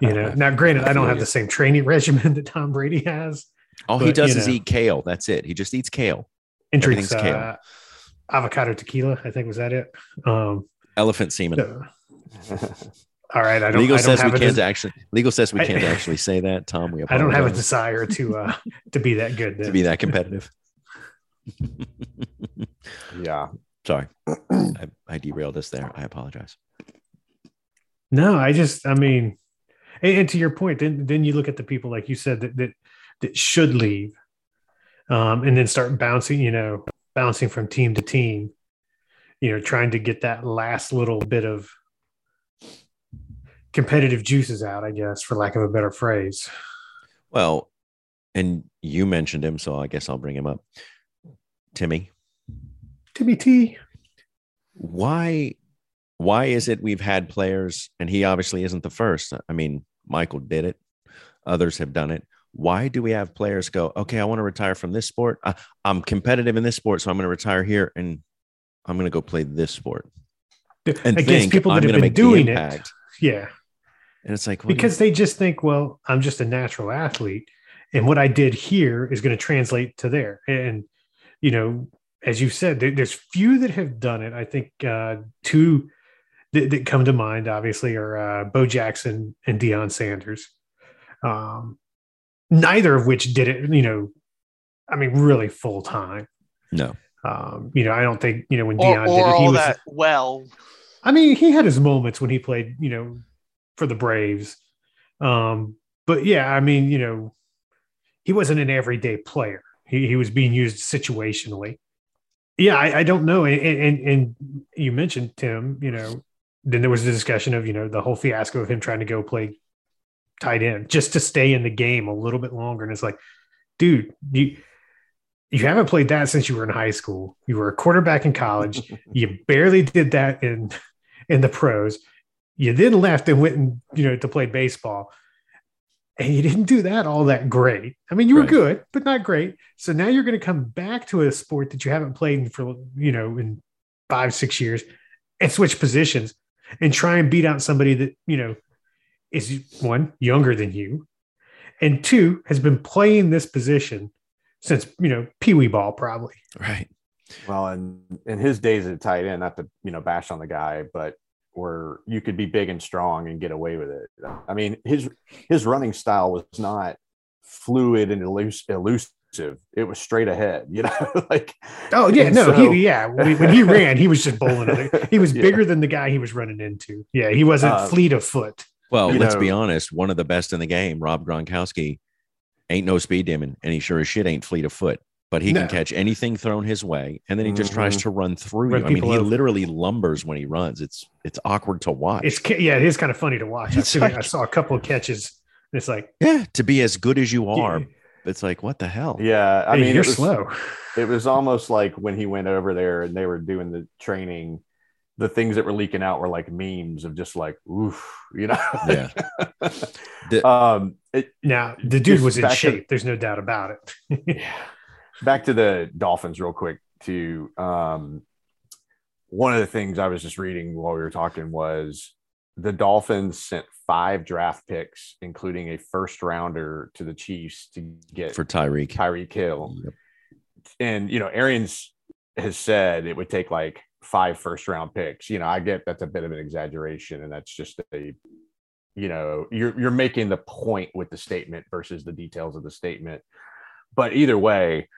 you know, [LAUGHS] now granted, I don't have the same training [LAUGHS] regimen that Tom Brady has. All he does you is know. eat kale. That's it. He just eats kale. And drinks Everything's kale. uh, avocado tequila. I think was that it. Um, Elephant semen. so- all right, I don't. legal I don't says we have a can't des- actually. Legal says we can't [LAUGHS] actually say that. Tom, we I don't have a desire to uh to be that good. to be that competitive. Yeah Sorry, [CLEARS THROAT] I, I derailed us there. I apologize. No, I just, I mean, and, and to your point, then then you look at the people like you said that that that should leave, um, and then start bouncing, you know, bouncing from team to team, you know, trying to get that last little bit of competitive juices out, I guess, for lack of a better phrase. Well, and you mentioned him, so I guess I'll bring him up. Timmy, Timmy T. why why is it we've had players and he obviously isn't the first i mean michael did it others have done it why do we have players go okay i want to retire from this sport I, i'm competitive in this sport so i'm going to retire here and i'm going to go play this sport and against think people i'm that have been doing it. Yeah. and it's like you- because they just think, well, I'm just a natural athlete, and what I did here is going to translate to there. And you know, as you said, there, there's few that have done it. I think uh, two that, that come to mind, obviously, are uh, Bo Jackson and Deion Sanders. Um, neither of which did it. You know, I mean, really full time. no Um, you know, I don't think you know when Or, Deion did it, he all was. that well. I mean, he had his moments when he played, you know, for the Braves. Um, but yeah, I mean, you know, he wasn't an everyday player. He, he was being used situationally. Yeah, I, I don't know. And, and and you mentioned Tim, you know, then there was the discussion of, you know, the whole fiasco of him trying to go play tight end just to stay in the game a little bit longer. And it's like, dude, you you haven't played that since you were in high school. You were a quarterback in college. [LAUGHS] you barely did that in in the pros. You then left and went and you know to play baseball. And you didn't do that all that great. I mean, you were Right. good, but not great. So now you're going to come back to a sport that you haven't played in for you know in five six years and switch positions and try and beat out somebody that you know is one younger than you, and two has been playing this position since you know pee wee ball probably. Right. Well, and in his days at tight end, not to you know bash on the guy, but where you could be big and strong and get away with it. I mean, his his running style was not fluid and elus- elusive. It was straight ahead, [LAUGHS] you know, [LAUGHS] like Oh yeah, no, so- he yeah. When when he ran, he was just bowling. Other, [LAUGHS] he was Yeah. bigger than the guy he was running into. Yeah, he wasn't Uh, fleet of foot. Well, You let's know- be honest. One of the best in the game, Rob Gronkowski, ain't no speed demon, and he sure as shit ain't fleet of foot. But he No. can catch anything thrown his way, and then he just tries Mhm. to run through Run you. I mean, people he over. literally lumbers when he runs. It's it's awkward to watch. It's yeah, it is kind of funny to watch. I've It's seen it. I saw a couple of catches. And it's like, yeah, to be as good as you yeah, are, it's like what the hell? yeah. I hey, mean, you're it was, slow. it was almost like when he went over there and they were doing the training. The things that were leaking out were like memes of just like, oof, you know. [LAUGHS] Yeah. The- um, it, Now the dude was in back to- shape. There's no doubt about it. Back to the Dolphins real quick To Um, one of the things I was just reading while we were talking was the Dolphins sent five draft picks, including a first rounder to the Chiefs to get For Tyreek. Tyreek Hill. Yep. And you know, Arians has said it would take like five first round picks. You know, I get that's a bit of an exaggeration, and that's just a you know, you're you're making the point with the statement versus the details of the statement. But either way,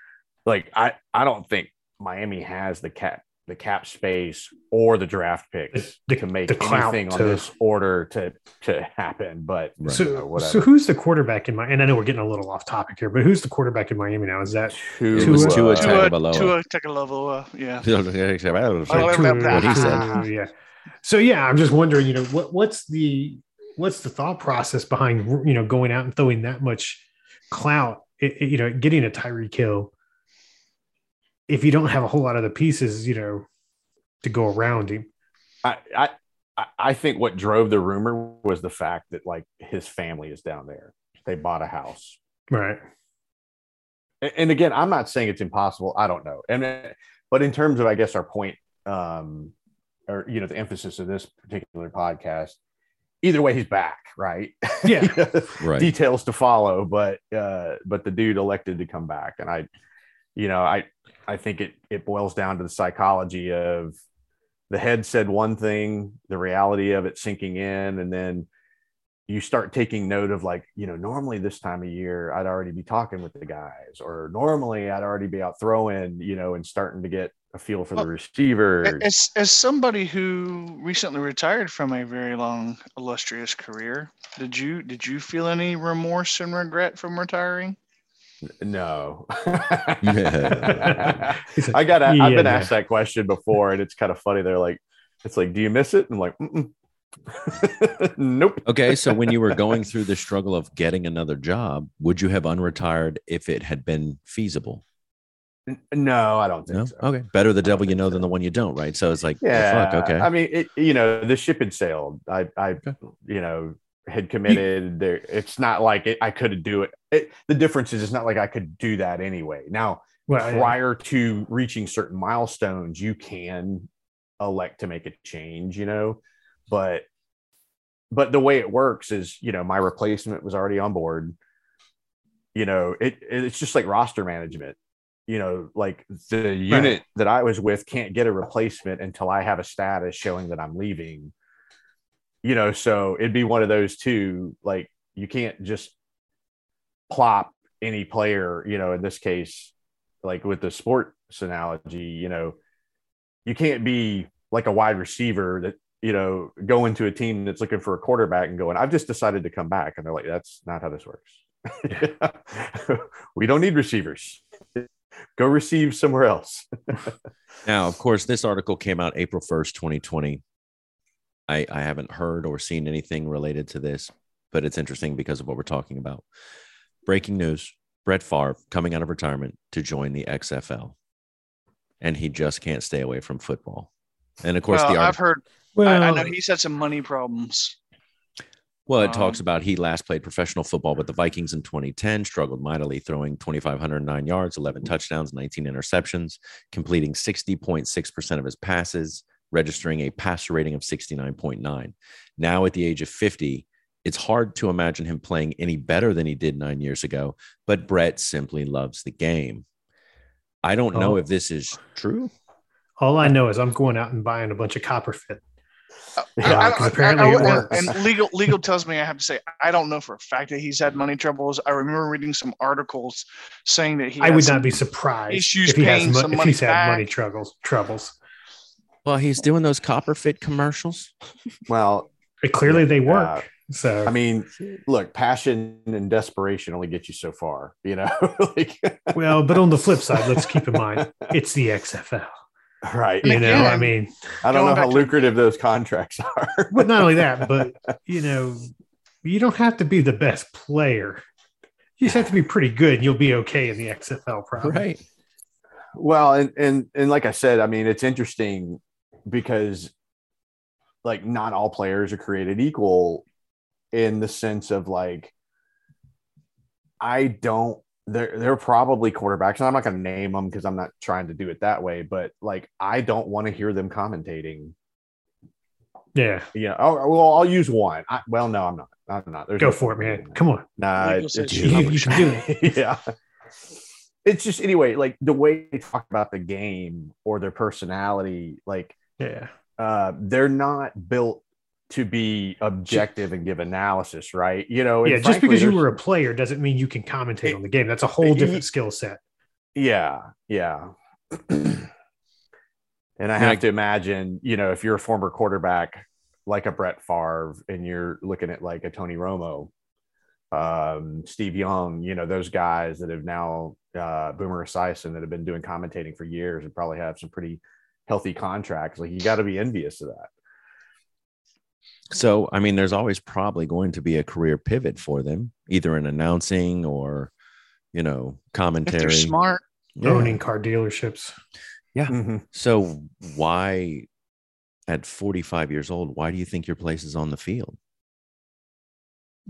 like I I don't think Miami has the cap the cap space or the draft picks The- to make the anything on to- this order to to happen. But Right. you know, So, whatever. so who's the quarterback in my? And I know we're getting a little off topic here, but who's the quarterback in Miami now? Is that Tua- It was Tua Tua- Tua, Tagovailoa. Tua Tagovailoa, yeah. [LAUGHS] what he said. Yeah. So yeah, I'm just wondering, you know, what what's the what's the thought process behind you know going out and throwing that much clout, it, it- you know, getting a Tyreek Hill if you don't have a whole lot of the pieces, you know, to go around him. I, I I- I think what drove the rumor was the fact that like his family is down there. They bought a house. Right. A- And again, I'm not saying it's impossible. I don't know. And uh, but in terms of I guess our point um or you know the emphasis of this particular podcast, either way he's back, right? Yeah. [LAUGHS] Right. Details to follow, but uh but the dude elected to come back and I you know, I I think it it boils down to the psychology of the head said one thing, the reality of it sinking in, and then you start taking note of like, you know, normally this time of year I'd already be talking with the guys, or normally I'd already be out throwing, you know, and starting to get a feel for the Well, receiver. As, as somebody who recently retired from a very long, illustrious career, did you did you feel any remorse and regret from retiring? No. [LAUGHS] He's like, I got. I've "Yeah, been asked that question before, and it's kind of funny. They're like, "It's like, do you miss it?" I'm like, Mm-mm. [LAUGHS] "Nope." Okay, so when you were [LAUGHS] going through the struggle of getting another job, would you have unretired if it had been feasible? No, I don't think No. so. Okay, better the devil you know than the one you don't, right? So it's like, well, Yeah. fuck. Okay. I mean, it, you know, the ship had sailed. I, I, Okay. you know, had committed. There, it's not like it, I could do it. it. The difference is, it's not like I could do that anyway. Now, Well, yeah. prior to reaching certain milestones, you can elect to make a change, you know, but but the way it works is, you know, my replacement was already on board. You know, it it's just like roster management. You know, like the unit that I was with can't get a replacement until I have a status showing that I'm leaving. You know, so it'd be one of those two. Like you can't just plop any player, you know, in this case, like with the sports analogy, you know, you can't be like a wide receiver that, you know, go into a team that's looking for a quarterback and going, I've just decided to come back. And they're like, that's not how this works. [LAUGHS] we don't need receivers. Go receive somewhere else. [LAUGHS] Now, of course, this article came out April 1st, 2020. I, I haven't heard or seen anything related to this, but it's interesting because of what we're talking about. Breaking news Brett Favre coming out of retirement to join the XFL. And he just can't stay away from football. And of course, well, the I've heard. Well, I, I know he's had some money problems. Well, it Um, talks about he last played professional football with the Vikings in 2010, struggled mightily, throwing 2,509 yards, 11 touchdowns, 19 interceptions, completing 60.6% of his passes, registering a passer rating of 69.9. Now, at the age of 50, it's hard to imagine him playing any better than he did nine years ago, but Brett simply loves the game. I don't know Oh. if this is true. All I know is I'm going out and buying a bunch of copper fit. Uh, [LAUGHS] I- Yeah, I- 'cause I- apparently I- it and- works. And legal legal tells me I have to say I don't know for a fact that he's had money troubles. I remember reading some articles saying that he. I would not be surprised issues if he has paying mo- some if money he's had money troubles. Troubles. Well, he's doing those Copperfit commercials. Well, But clearly, they Yeah. work. So I mean, look, passion and desperation only get you so far, you know. [LAUGHS] like, well, but on the flip side, let's keep in mind [LAUGHS] it's the XFL. right? You And know, I mean, I don't know how back to- lucrative those contracts are. but not only that, but [LAUGHS] you know, you don't have to be the best player. You just have to be pretty good, and you'll be okay in the XFL. Probably. Right. Well, and and and like I said, I mean, it's interesting because like not all players are created equal in the sense of like I don't they're they're probably quarterbacks and I'm not going to name them because I'm not trying to do it that way but like I don't want to hear them commentating Yeah, yeah oh well I'll use one I, well no I'm not I'm not There's go no for it, man. Come on. Nah, it's, it's you- you- you can do it. [LAUGHS] yeah. It's just anyway, like the way they talk about the game or their personality, like Yeah, uh, they're not built to be objective and give analysis, right? You know, and yeah. Just because you were a player doesn't mean you can commentate on the game. That's a whole different skill set. yeah, yeah. [CLEARS THROAT] and I Yeah. have to imagine, you know, if you're a former quarterback like a Brett Favre and you're looking at like a Tony Romo, um, Steve Young, you know, those guys that have now uh, Boomer Esiason that have been doing commentating for years and probably have some pretty healthy contracts. Like you got to be envious of that. So, I mean, there's always probably going to be a career pivot for them, either in announcing or, you know, If commentary. they're smart, Yeah. Owning car dealerships. Mhm. So, why, at 45 years old, why do you think your place is on the field?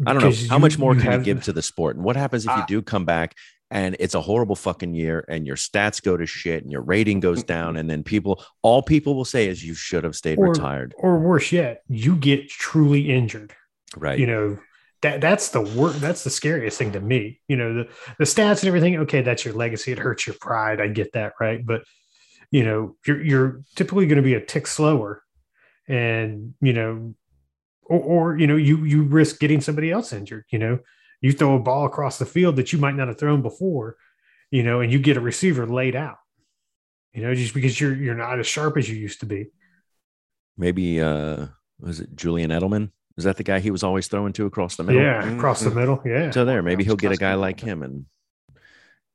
I don't know. How you- much more you can you give to the sport? And what happens if you Uh, do come back and it's a horrible fucking year and your stats go to shit and your rating goes down? And then people, all people will say is you should have stayed Or- retired. or worse yet, you get truly injured. Right. You know, that that's the worst. That's the scariest thing to me. You know, the the stats and everything. Okay, that's your legacy. It hurts your pride. I get that, right? But you know, you're you're typically going to be a tick slower, and you know, or, or you know, you you risk getting somebody else injured. You know, you throw a ball across the field that you might not have thrown before, you know, and you get a receiver laid out. You know, just because you're you're not as sharp as you used to be. Maybe, uh, was it Julian Edelman? Is that the guy he was always throwing to across the middle? Yeah, across the Mhm. middle. Yeah, So there, maybe he'll get a guy like him and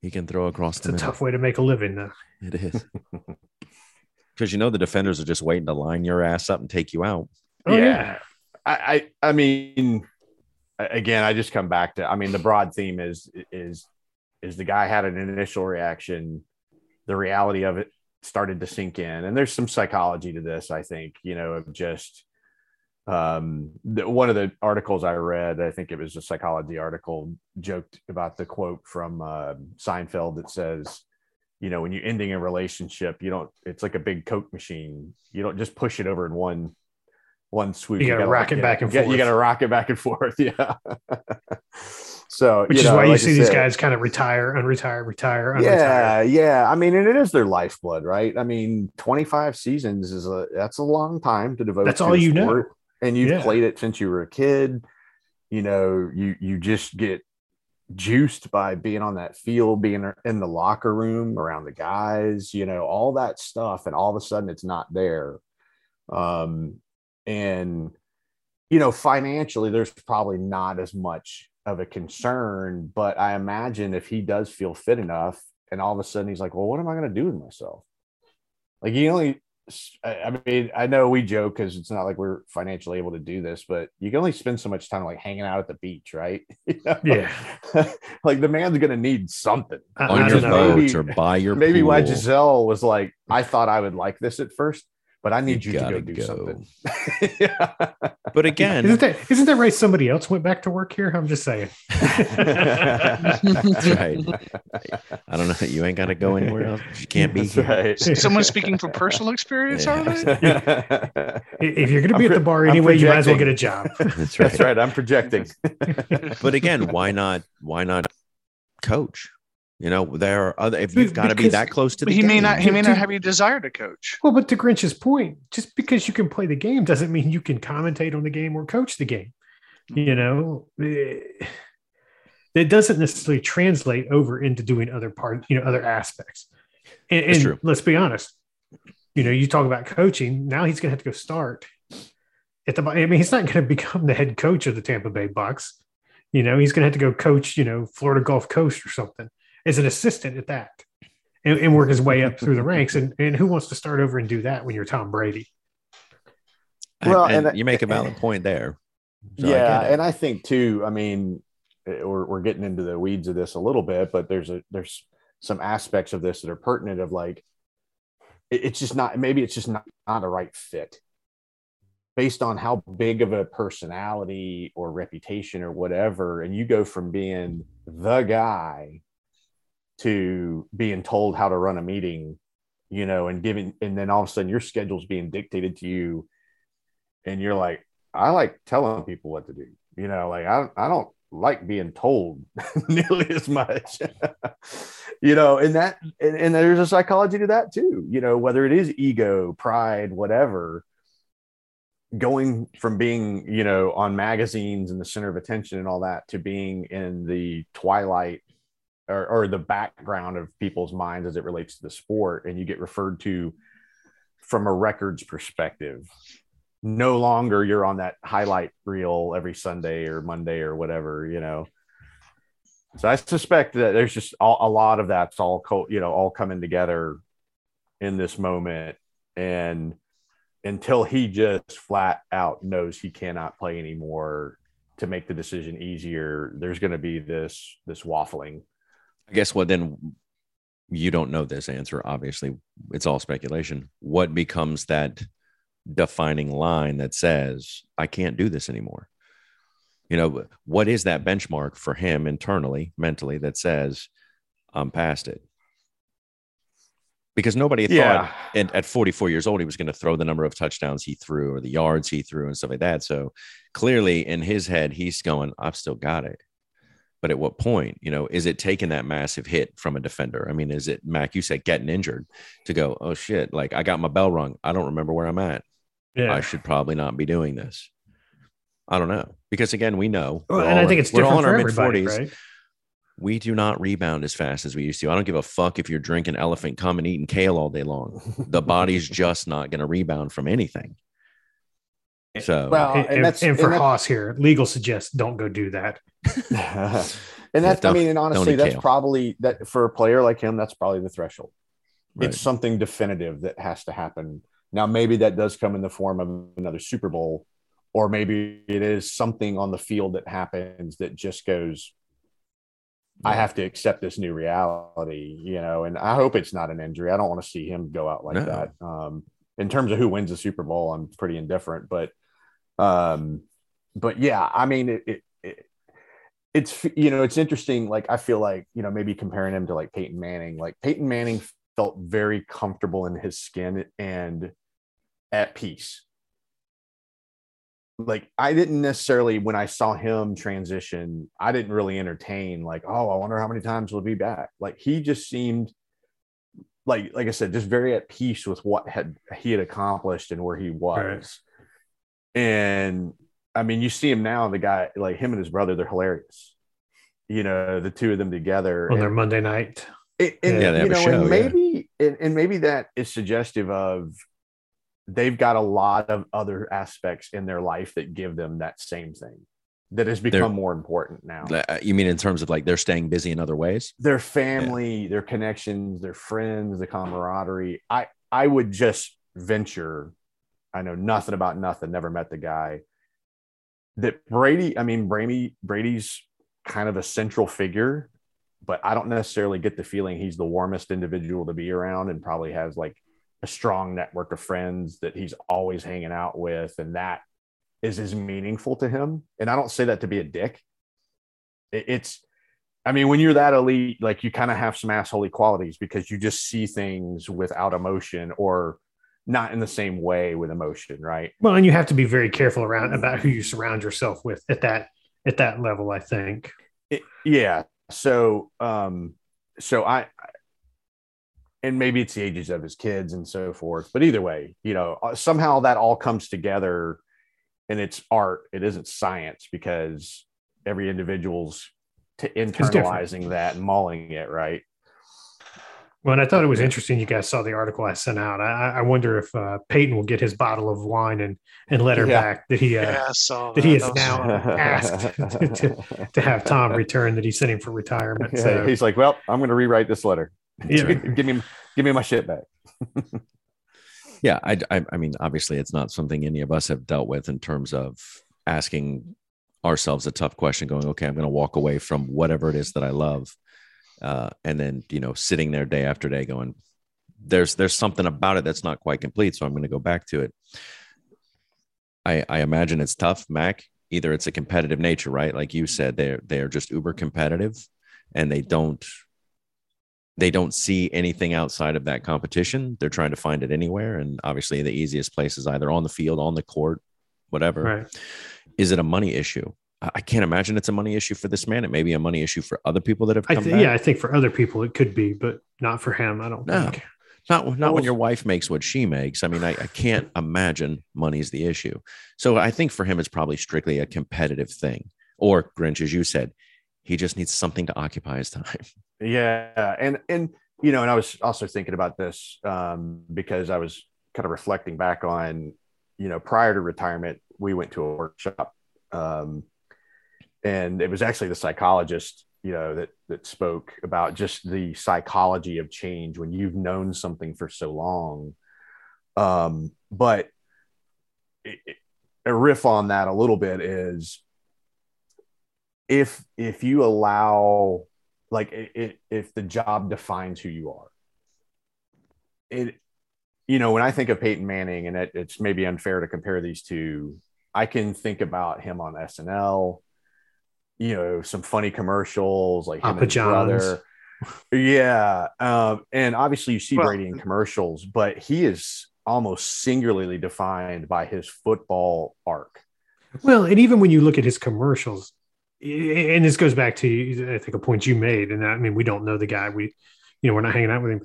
he can throw across it's the middle. a tough way to make a living, though. It is. [LAUGHS] Because you know the defenders are just waiting to line your ass up and take you out. Oh Yeah. yeah. I, I I mean, a- again, I just come back to. I mean, the broad theme is is is the guy had an initial reaction, the reality of it started to sink in, and there's some psychology to this. I think you know of just um the, one of the articles I read, I think it was a psychology article, joked about the quote from uh, Seinfeld that says. You know, when you're ending a relationship, you don't. It's like a big Coke machine. You don't just push it over in one one swoop. You gotta gotta, rock it back and get- You forth. got to rock it back and forth. [LAUGHS] Yeah. so, Which you is know, why you like see these said, guys kind of retire, unretire, retire, unretire. Yeah, yeah. I mean, and it is their lifeblood, right? I mean, 25 seasons is a that's a long time to devote. That's to all you know. and you've Yeah. played it since you were a kid. You know, you you just get juiced by being on that field, being in the locker room around the guys, you know, all that stuff, and all of a sudden it's not there. Um, and you know, financially, there's probably not as much of a concern, but I imagine if he does feel fit enough, and all of a sudden he's like, "Well, what am I going to do with myself?" Like he only I I mean, I know we joke because it's not like we're financially able to do this, but you can only spend so much time like hanging out at the beach, right? [LAUGHS] You know? Yeah. [LAUGHS] like the man's gonna need something. On your don't boat Maybe- or buy your Maybe why pool. Gisele was like, I thought I would like this at first, but I need you, to go do go. something. yeah. [LAUGHS] But again, Isn't that isn't that right? Somebody else went back to work here. I'm just saying. [LAUGHS] That's right. I don't know. You ain't got to go anywhere else. You can't be That's here. right. [LAUGHS] Someone speaking from personal experience, Yeah. are they? If you're going to be I'm at the bar anyway, you might as well get a job. That's right. That's right. I'm projecting. But again, why not? Why not coach? You know, there are other. If you've got to be that close to the But he may not. He may not have any desire to coach. Well, but to Grinch's point, just because you can play the game doesn't mean you can commentate on the game or coach the game. You know, Eh, it doesn't necessarily translate over into doing other part, you know, other aspects. And, and true. let's be honest. You know, you talk about coaching. Now he's going to have to go start at the. I mean, he's not going to become the head coach of the Tampa Bay Bucs. You know, he's going to have to go coach. You know, Florida Gulf Coast or something as an assistant at that, and, and work his way up through the ranks. And and who wants to start over and do that when you're Tom Brady? Well, and and- you make a valid point there. So yeah, get it. and I think too. I mean, eh, we're we're getting into the weeds of this a little bit, but there's a there's some aspects of this that are pertinent. Of like, it- it's just not. Maybe it's just not not a right fit, based on how big of a personality or reputation or whatever, and you go from being the guy to being told how to run a meeting, you know, and giving, and then all of a sudden your schedule's being dictated to you, and you're like. I like telling people what to do. You know, like I, I don't like being told [LAUGHS] nearly as much. [LAUGHS] you know, and that and, and there's a psychology to that too. You know, whether it is ego, pride, whatever, going from being, you know, on magazines and the center of attention and all that to being in the twilight or, or the background of people's minds as it relates to the sport, and you get referred to from a records perspective no longer you're on that highlight reel every Sunday or Monday or whatever, you know. So I suspect that there's just all, a lot of that's all co- you know all coming together in this moment, and until he just flat out knows he cannot play anymore to make the decision easier, there's going to be this this waffling. I guess what then you don't know this answer. Obviously, it's all speculation. What becomes that defining line that says, I can't do this anymore? You know, what is that benchmark for him internally, mentally, that says, I'm past it? Because nobody thought at, at 44 years old he was going to throw the number of touchdowns he threw or the yards he threw and stuff like that. So clearly in his head, he's going, I've still got it. But at what point, you know, is it taking that massive hit from a defender? I mean, is it Mac? You said getting injured to go, oh shit, like I got my bell rung. I don't remember where I'm at. Yeah. I should probably not be doing this. I don't know because again, we know, Well, and I think in- it's we're all in for our mid-40s. right? We do not rebound as fast as we used to. I don't give a fuck if you're drinking elephant cum and eating kale all day long. The body's [LAUGHS] just not going to rebound from anything. So, Well, and, and and- that's- and for and that's- Haas here, legal suggests don't go do that. [LAUGHS] [LAUGHS] and that's I mean, and honestly, that's kale. probably that for a player like him, that's probably the threshold. right. It's something definitive that has to happen. Now, maybe that does come in the form of another Super Bowl, or maybe it is something on the field that happens that just goes, I have to accept this new reality, you know, and I hope it's not an injury. I don't want to see him go out like No. that. Um, in terms of who wins the Super Bowl, I'm pretty indifferent, but, um, but yeah, I mean, it, it, it it's you know it's interesting. Like I feel like you know maybe comparing him to like Peyton Manning. Like Peyton Manning felt very comfortable in his skin and at peace. Like I didn't necessarily when I saw him transition, I didn't really entertain like, oh, I wonder how many times he'll be back. Like he just seemed like like I said, just very at peace with what had he had accomplished and where he was. And I mean, you see him now, the guy like him and his brother, they're hilarious. You know, the two of them together. on and- their Monday night. it, and, Yeah, they have you a show, and yeah. maybe and, and maybe that is suggestive of they've got a lot of other aspects in their life that give them that same thing that has become They're- more important now. Uh, you mean in terms of like they're staying busy in other ways? their family, their connections, their friends, the camaraderie. I I would just venture. I know nothing about nothing. Never met the guy. That Brady. I mean, Brady. Brady's kind of a central figure, but I don't necessarily get the feeling he's the warmest individual to be around, and probably has like a strong network of friends that he's always hanging out with, and that is as meaningful to him. And I don't say that to be a dick. It's, I mean, when you're that elite, like you kind of have some assholey qualities because you just see things without emotion or not in the same way with emotion, right? Well, and you have to be very careful around about who you surround yourself with at that at that level. I think. It- yeah. So, um, so I, and maybe it's the ages of his kids and so forth, but either way, you know, uh, somehow that all comes together and it's art. It isn't science because every individual's t- different. internalizing that and mauling it. Right. Well, and I thought it was interesting. You guys saw the article I sent out. I, I wonder if uh, Peyton will get his bottle of wine and and let her Yeah. back that he uh, Yeah, I saw that he that. is That was now asked [LAUGHS] to, to have Tom return that he sent him for retirement. Yeah, So he's like, well, I'm going to rewrite this letter. [LAUGHS] Yeah. give me, give me my shit back. [LAUGHS] yeah I, I i mean obviously it's not something any of us have dealt with in terms of asking ourselves a tough question going okay i'm going to walk away from whatever it is that i love uh, and then you know sitting there day after day going there's there's something about it that's not quite complete so i'm going to go back to it i i imagine it's tough mac either it's a competitive nature right like you said they're they're just uber competitive and they don't they don't see anything outside of that competition. They're trying to find it anywhere. And obviously, the easiest place is either on the field, on the court, whatever. right. Is it a money issue? I I can't imagine it's a money issue for this man. It may be a money issue for other people that have I come th- back. yeah, I think for other people it could be, but not for him. I don't No. think. Not, not when your wife makes what she makes. I mean, I, I can't [LAUGHS] imagine money's the issue. So I think for him, it's probably strictly a competitive thing. Or Grinch, as you said, he just needs something to occupy his time. [LAUGHS] Yeah, and and you know, and I was also thinking about this um, because I was kind of reflecting back on, you know, prior to retirement, we went to a workshop, um, and it was actually the psychologist, you know, that that spoke about just the psychology of change when you've known something for so long. Um, but it, it- a riff on that a little bit is if if you allow like it, if the job defines who you are it you know when i think of peyton manning and it, it's maybe unfair to compare these two i can think about him on snl you know some funny commercials like him Papa and his John's. brother yeah um, and obviously you see Well- brady in commercials but he is almost singularly defined by his football arc Well, and even when you look at his commercials, and this goes back to I think a point you made, and I mean we don't know the guy, we you know we're not hanging out with him,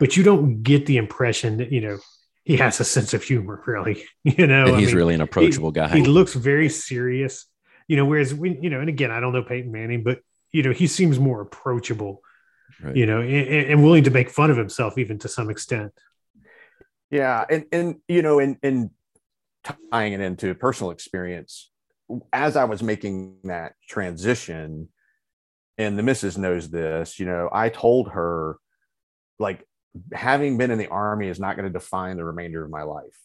but you don't get the impression that you know he has a sense of humor, really. [LAUGHS] You know, and I he's mean, really an approachable guy. he looks very serious. You know, whereas we you know, and again I don't know Peyton Manning, but you know he seems more approachable. Right. You know, and, and willing to make fun of himself even to some extent. Yeah, and and you know, and and tying it into personal experience, as I was making that transition, and the missus knows this, you know, I told her, like, having been in the army is not going to define the remainder of my life.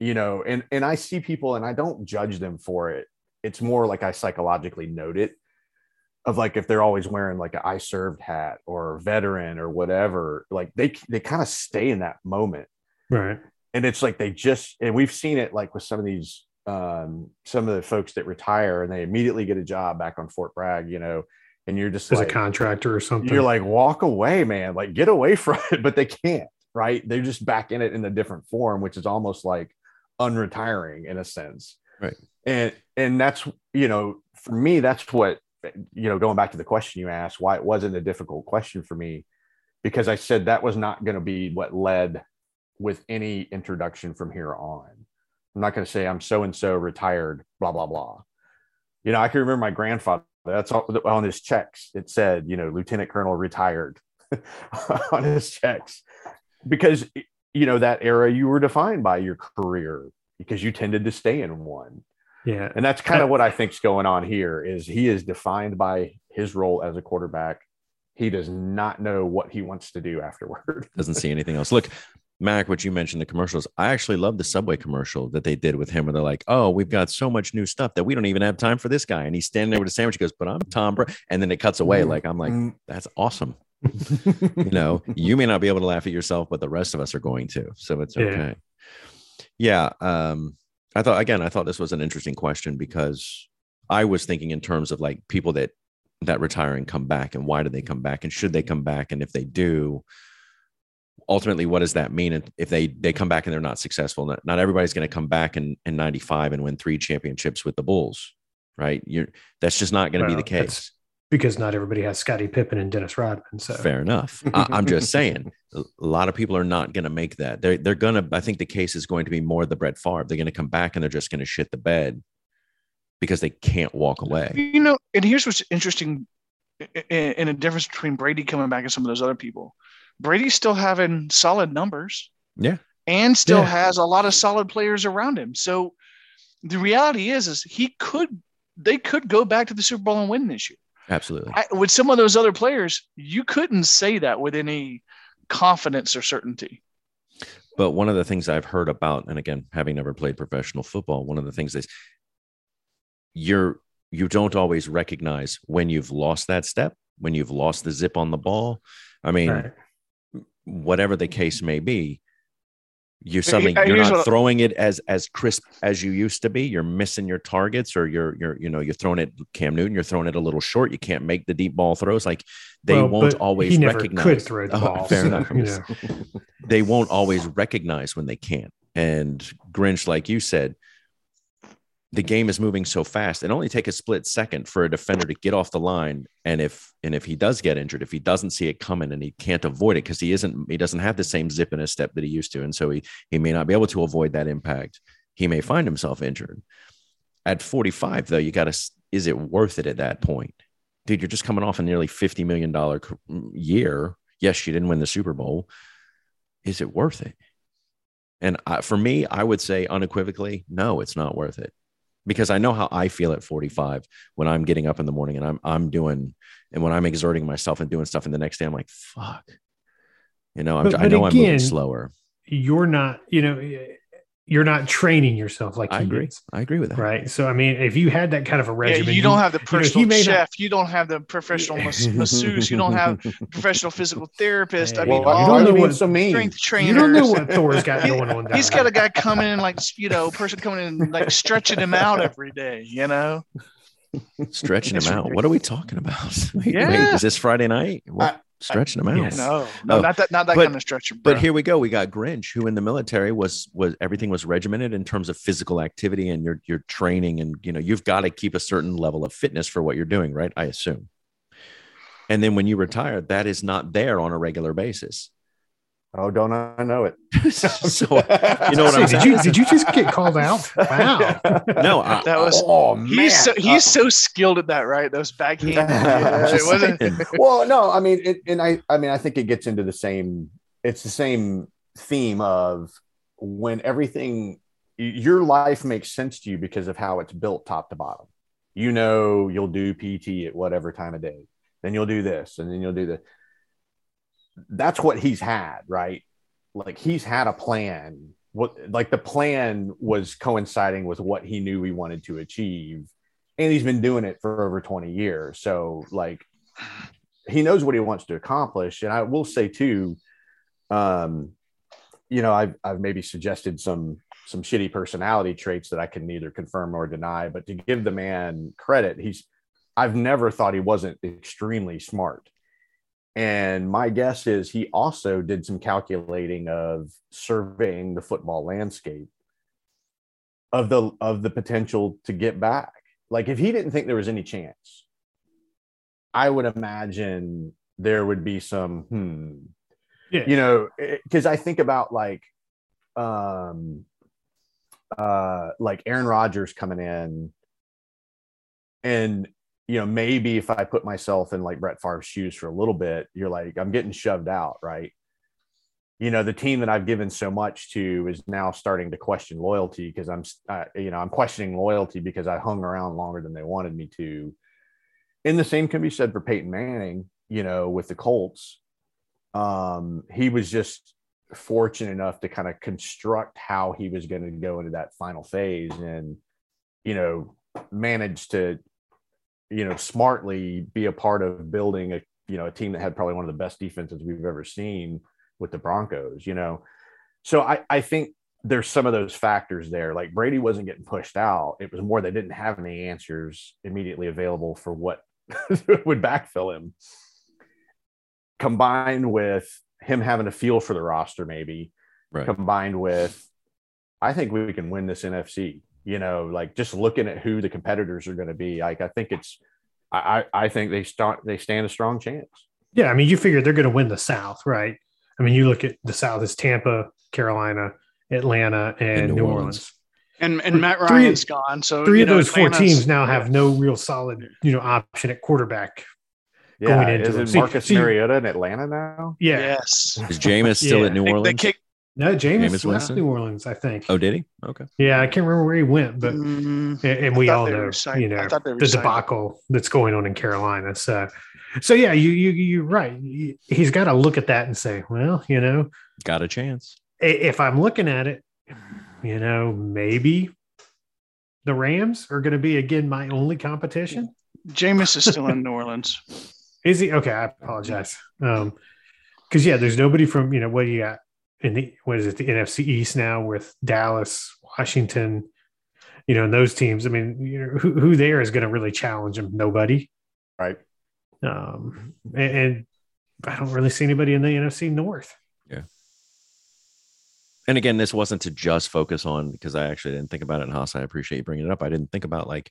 You know, and and I see people, and I don't judge them for it. It's more like I psychologically note it of like if they're always wearing like an I served hat or veteran or whatever, like they they kind of stay in that moment. Right. And it's like they just and we've seen it like with some of these um some of the folks that retire and they immediately get a job back on Fort Bragg, you know, and you're just As like a contractor or something. you're like walk away, man, like get away from [LAUGHS] it, but they can't, right? They're just back in it in a different form, which is almost like unretiring in a sense. Right. And and that's you know, for me, that's what you know, going back to the question you asked, why it wasn't a difficult question for me, because I said that was not going to be what led with any introduction from here on. I'm not going to say I'm so and so retired, blah, blah, blah. You know, I can remember my grandfather, that's all on his checks. It said, you know, Lieutenant Colonel retired [LAUGHS] on his checks because, you know, that era you were defined by your career because you tended to stay in one. Yeah. And that's kind of what I think's going on here is he is defined by his role as a quarterback. He does not know what he wants to do afterward. [LAUGHS] doesn't see anything else. Look, Mac, what you mentioned the commercials. I actually love the Subway commercial that they did with him, where they're like, "Oh, we've got so much new stuff that we don't even have time for this guy," and he's standing there with a sandwich. He goes, "But I'm Tom," Bra-. and then it cuts away. Like I'm like, Mm, that's awesome. [LAUGHS] you know, you may not be able to laugh at yourself, but the rest of us are going to. So it's Yeah. okay. Yeah. Um, I thought again, I thought this was an interesting question because I was thinking in terms of like people that that retire and come back and why do they come back and should they come back? And if they do ultimately what does that mean? And if they they come back and they're not successful not, not everybody's going to come back in in 95 and win three championships with the bulls right? You're that's just not going to be the case. because not everybody has Scottie Pippen and Dennis Rodman. So. Fair enough. [LAUGHS] I, I'm just saying, a lot of people are not going to make that. They're they're going to. I think the case is going to be more the Brett Favre. They're going to come back and they're just going to shit the bed because they can't walk away. You know, and here's what's interesting in, in a difference between Brady coming back and some of those other people. Brady's still having solid numbers. Yeah. And still Yeah. has a lot of solid players around him. So the reality is, is he could, they could go back to the Super Bowl and win this year. Absolutely. I, with some of those other players, you couldn't say that with any confidence or certainty. But one of the things I've heard about, and again, having never played professional football, one of the things is you're you don't always recognize when you've lost that step, when you've lost the zip on the ball. I mean, Right. whatever the case may be, you suddenly Here- you're here's not throwing it as as crisp as you used to be. You're missing your targets, or you're you're you know you're throwing it Cam Newton. You're throwing it a little short. You can't make the deep ball throws. Like they Well, won't but always he never recognize. could throw the [LAUGHS] Oh, ball. fair so, enough. I'm just- they won't always recognize when they can't. And Grinch, like you said, the game is moving so fast. It only take a split second for a defender to get off the line. And if and if he does get injured, if he doesn't see it coming and he can't avoid it because he isn't, he doesn't have the same zip in his step that he used to, and so he he may not be able to avoid that impact. He may find himself injured. At 45, though, you got to is it worth it at that point? Dude, you're just coming off a nearly $50 million year. Yes, you didn't win the Super Bowl. Is it worth it? And I, for me, I would say unequivocally, no, it's not worth it because I know how I feel at 45 when I'm getting up in the morning and I'm I'm doing and when I'm exerting myself and doing stuff and the next day I'm like, fuck. You know, I'm, But- I know I'm moving slower. You're not, you know, you're not training yourself like I agree. is, I agree with that. right? So I mean, if you had that kind of a regimen, Yeah, you don't have the you know, he personal not- chef. You don't have the professional mas- [LAUGHS] masseuse. You don't have [LAUGHS] professional physical therapist. I mean, well, you all don't know what- so mean? strength trainers. you don't know what Thor's got [LAUGHS] He- going on. Down He's got a guy coming in like you know, person coming in like stretching him out every day. You know, Stretching It's them out. What are we talking about? Wait, wait, Yeah. is this Friday night? What? Stretching them out. yes. no, no, Oh, not that, not that but- kind of stretching. Bro. But here we go. We got Grinch, who in the military was was everything was regimented in terms of physical activity and your your training, and you know you've got to keep a certain level of fitness for what you're doing, right? I assume. And then when you retire, that is not there on a regular basis. Oh, don't I know it? [LAUGHS] so you know what Say, I'm did saying? you did you just get called out? [LAUGHS] Wow. No, I, that was Oh man, he's so, Uh, so skilled at that, right? Those backhand. Yeah, [LAUGHS] it wasn't. saying. well, no, I mean, it, and I, I mean, I think it gets into the same. It's the same theme of when everything, your life makes sense to you because of how it's built top to bottom. You know, you'll do PT at whatever time of day, then you'll do this, and then you'll do the. That's what he's had, right? Like he's had a plan. What, like the plan was coinciding with what he knew he wanted to achieve, and he's been doing it for over twenty years. So, like, he knows what he wants to accomplish. And I will say too, um, you know, I've I've maybe suggested some some shitty personality traits that I can neither confirm nor deny. But to give the man credit, he's I've never thought he wasn't extremely smart. And my guess is he also did some calculating of surveying the football landscape of the of the potential to get back. Like if he didn't think there was any chance, I would imagine there would be some hmm, Yeah. you know, because I think about like um uh like Aaron Rodgers coming in and you know, maybe if I put myself in like Brett Favre's shoes for a little bit, you're like, I'm getting shoved out, right? You know, the team that I've given so much to is now starting to question loyalty because I'm, uh, you know, I'm questioning loyalty because I hung around longer than they wanted me to. And the same can be said for Peyton Manning, you know, with the Colts. Um, he was just fortunate enough to kind of construct how he was going to go into that final phase and, you know, managed to you know, smartly be a part of building a you know, a team that had probably one of the best defenses we've ever seen with the Broncos, you know. So I, I think there's some of those factors there. Like Brady wasn't getting pushed out. It was more they didn't have any answers immediately available for what [LAUGHS] would backfill him. Combined with him having a feel for the roster, maybe Right. combined with I think we can win this NFC. You know, like just looking at who the competitors are going to be, like I think it's I, I I think they start they stand a strong chance. Yeah, I mean, you figure they're going to win the South, right? I mean, you look at the South as Tampa, Carolina, Atlanta, and, And New New, Orleans. Orleans. And and Matt Three- Ryan's gone. So Three you of know, those four teams now have no real solid, you know, option at quarterback. Yeah, Going into is them. it Marcus see- Mariota in Atlanta now? Yeah, Yes. Is Jameis still Yeah. at New Orleans? they kicked. No, Jameis, Jameis left New Orleans, I think. oh, did he? Okay. Yeah, I can't remember where he went, but Mm, and, and we all know, resigned- you know, I thought they the resigned. debacle that's going on in Carolina. So, so yeah, you you you're right. He's got to look at that and say, well, you know, Got a chance. if I'm looking at it, you know, maybe the Rams are going to be again my only competition. Jameis is still in [LAUGHS] New Orleans. Is he okay? I apologize. Um, because yeah, there's nobody from you know what do you got in the what is it the NFC East now with Dallas, Washington, you know, and those teams. I mean, you know, who who there is going to really challenge them? Nobody. Right. Um, and, and I don't really see anybody in the NFC North. Yeah. And again, this wasn't to just focus on because I actually didn't think about it. And Haas, I appreciate you bringing it up. I didn't think about like,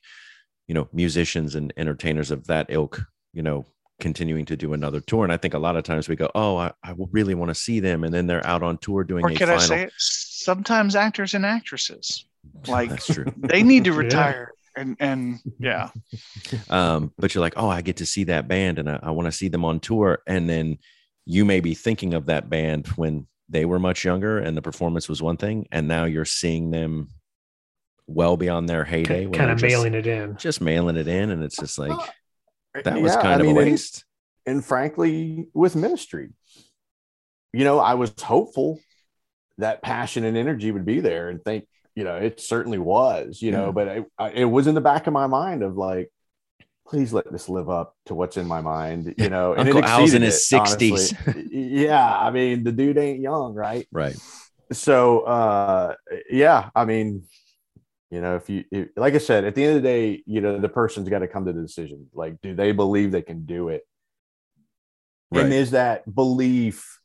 you know, musicians and entertainers of that ilk, you know, continuing to do another tour. And I think a lot of times we go, oh, I, I really want to see them. And then they're out on tour doing Or a can final. I say it? Sometimes actors and actresses [LAUGHS] like That's true. they need to [LAUGHS] Yeah. retire. And and yeah, [LAUGHS] um, but you're like, oh, I get to see that band and I, I want to see them on tour. And then you may be thinking of that band when they were much younger and the performance was one thing. And now you're seeing them well beyond their heyday. when kind they're of just- mailing it in. just mailing it in. And it's just like, that was Yeah, kind I of mean, a waste. and frankly with ministry you know i was hopeful that passion and energy would be there and think you know it certainly was you know Yeah. but it, I- it was in the back of my mind of like please let this live up to what's in my mind [LAUGHS] you know and Uncle Al's in his it, 60s. yeah i mean the dude ain't young right Right. so uh yeah i mean you know if you if, like i said at the end of the day you know the person's got to come to the decision like do they believe they can do it Right. and is that belief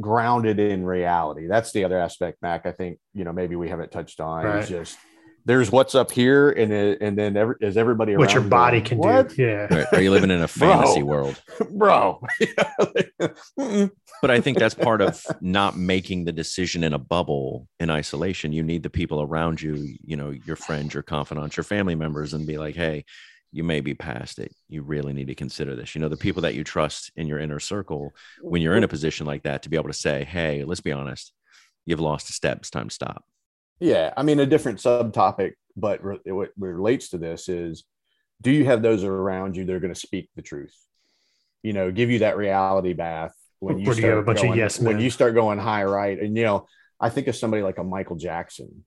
grounded in reality that's the other aspect mac i think you know maybe we haven't touched on Right. is just there's what's up here and it, and then every, is everybody around What your body going, can what? do. Yeah. Right. Are you living in a [LAUGHS] fantasy Bro. world? [LAUGHS] bro [LAUGHS] But I think that's part of not making the decision in a bubble in isolation. You need the people around you, you know, your friends, your confidants, your family members, and be like, hey, you may be past it. You really need to consider this. You know, the people that you trust in your inner circle when you're in a position like that to be able to say, hey, let's be honest, you've lost a step. It's time to stop. Yeah, I mean, a different subtopic, but re- what relates to this is do you have those around you that are going to speak the truth? You know, give you that reality bath when you Or do you a start bunch of going, yes when men? you start going high right. And you know, I think of somebody like a Michael Jackson,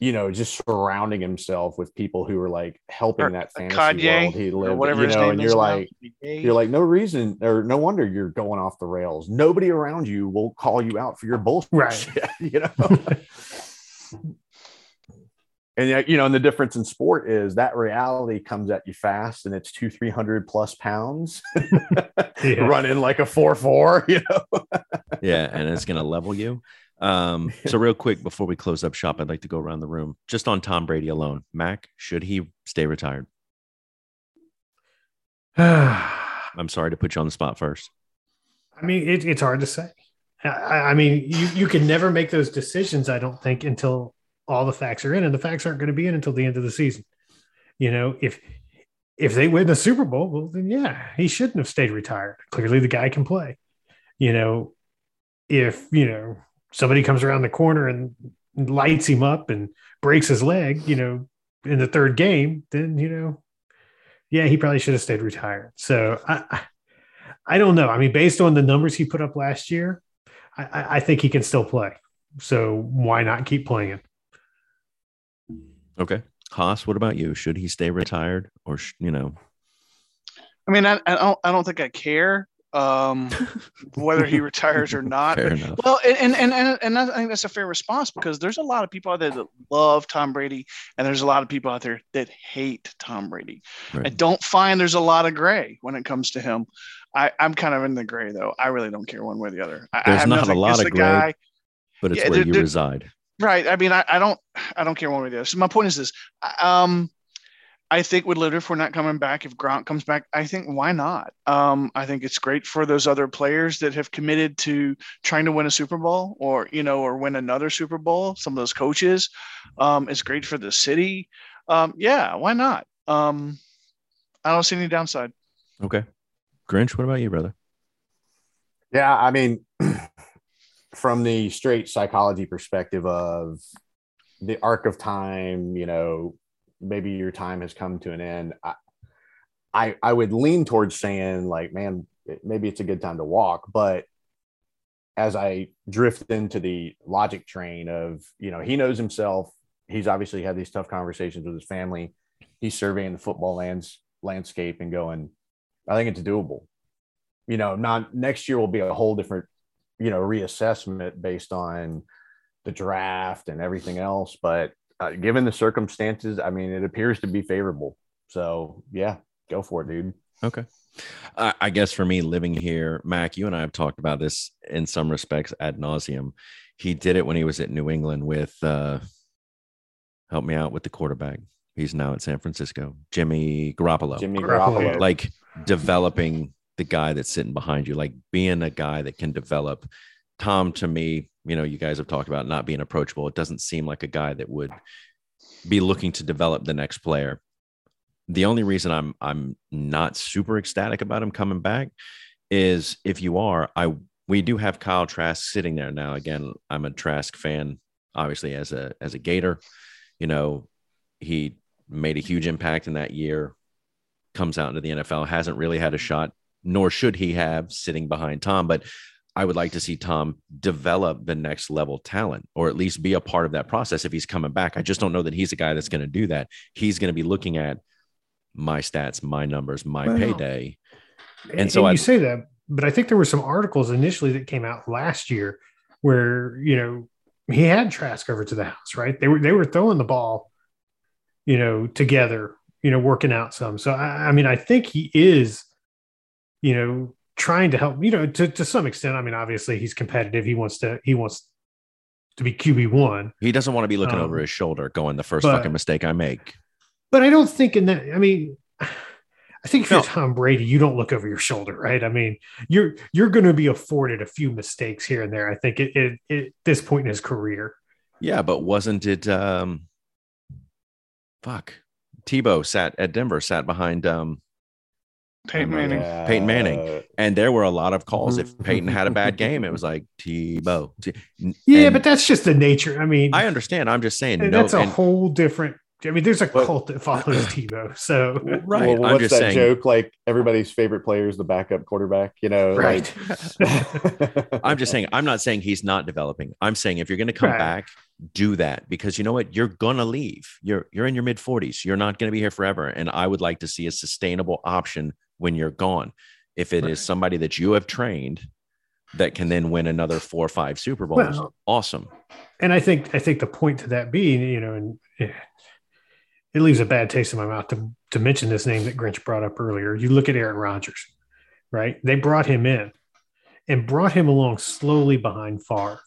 you know, just surrounding himself with people who are like helping Or that a fantasy Kanye, world he lived. whatever You his know, name and is you're now. like, you're like, no reason or no wonder you're going off the rails. Nobody around you will call you out for your bullshit. Right. [LAUGHS] you know. [LAUGHS] and yet, you know, and the difference in sport is that reality comes at you fast, and it's two, three hundred plus pounds, [LAUGHS] Yeah. running like a four four. You know. yeah and it's going to level you um so real quick before we close up shop i'd like to go around the room just on tom brady alone mac should he stay retired I [SIGHS] i'm sorry to put you on the spot first i mean, it, it's hard to say. I, mean, you, you can never make those decisions, I don't think, until all the facts are in, and the facts aren't going to be in until the end of the season. You know, if if they win the Super Bowl, well, then yeah, he shouldn't have stayed retired. Clearly, the guy can play. You know, if you know somebody comes around the corner and lights him up and breaks his leg, you know, in the third game, then you know, yeah, he probably should have stayed retired. So I, I don't know. I mean, based on the numbers he put up last year, I, I, I think he can still play. So why not keep playing? okay haas what about you should he stay retired or sh- you know I mean, I, I don't I don't think I care um, [LAUGHS] whether he retires or not. Fair But- enough. well, and and and and I think that's a fair response because there's a lot of people out there that love Tom Brady, and there's a lot of people out there that hate Tom Brady. I don't find there's a lot of gray when it comes to him. I, I'm kind of in the gray though. I really don't care one way or the other. I, I There's have not a lot of gray. guy. But it's yeah, where there- you there- reside. Right. I mean, I, I don't I don't care one way or the other. So my point is this. Um, I think with Litter, if we're not coming back, if Grant comes back, I think why not? Um, I think it's great for those other players that have committed to trying to win a Super Bowl or you know or win another Super Bowl. Some of those coaches, um, it's great for the city. Um, yeah, why not? Um, I don't see any downside. Okay. Grinch, what about you, brother? Yeah, I mean, [CLEARS THROAT] from the straight psychology perspective of the arc of time, you know, maybe your time has come to an end. I, I, I would lean towards saying like, man, maybe it's a good time to walk. But as I drift into the logic train of, you know, he knows himself. He's obviously had these tough conversations with his family. He's surveying the football lands landscape and going, I think it's doable you know, not next year will be a whole different, you know, reassessment based on the draft and everything else. But uh, given the circumstances, I mean, it appears to be favorable. So yeah, go for it, dude. Okay. I, I guess for me, living here, Mac, you and I have talked about this in some respects ad nauseum. He did it when he was at New England with, uh, help me out with the quarterback. He's now at San Francisco, Jimmy Garoppolo. Jimmy Garoppolo. Garoppolo. like developing the guy that's sitting behind you, like being a guy that can develop. Tom, to me, you know, you guys have talked about not being approachable. It doesn't seem like a guy that would be looking to develop the next player. The only reason I'm I'm not super ecstatic about him coming back is if you are, I we do have Kyle Trask sitting there now. Again, I'm a Trask fan, obviously as a as a Gator. You know, he made a huge impact in that year. Comes out into the NFL, hasn't really had a shot, nor should he have sitting behind Tom. But I would like to see Tom develop the next level talent, or at least be a part of that process if he's coming back. I just don't know that he's a guy that's going to do that. He's going to be looking at my stats, my numbers, my payday. And, And so you I- say that, but I think there were some articles initially that came out last year where you know he had Trask over to the house, right? They were they were throwing the ball, you know, together, you know, working out some. So I, I mean, I think he is, you know, trying to help, you know, to to some extent. I mean, obviously he's competitive. He wants to he wants to be QB one, He doesn't want to be looking Um, over his shoulder, going the first but- fucking mistake I make. but I don't think in that. I mean, I think if No. you're Tom Brady, you don't look over your shoulder, right? I mean, you're you're going to be afforded a few mistakes here and there. I think it, it, it at this point in his career. Yeah, but wasn't it? um Fuck, Tebow sat at Denver, sat behind, um Peyton oh Manning. Yeah. Peyton Manning. and there were a lot of calls. If. [LAUGHS] Peyton had a bad game, it was like Tebow. T- Yeah, and but that's just the nature. I mean, I understand. I'm just saying. and No, that's a and- whole different. I mean, there's a But- cult that follows Tebow. So right. Well, I'm what's just that saying. joke? Like everybody's favorite player is the backup quarterback. You know, right. Like, [LAUGHS] I'm just saying. I'm not saying he's not developing. I'm saying if you're going to come Right. back, do that because you know what? You're gonna leave. You're you're in your mid 40s. You're not going to be here forever. And I would like to see a sustainable option when you're gone. If it is Right. somebody that you have trained that can then win another four or five Super Bowls, Well, awesome. and I think I think the point to that being, you know, and eh, it leaves a bad taste in my mouth to to mention this name that Grinch brought up earlier. You look at Aaron Rodgers, right? They brought him in and brought him along slowly behind Favre.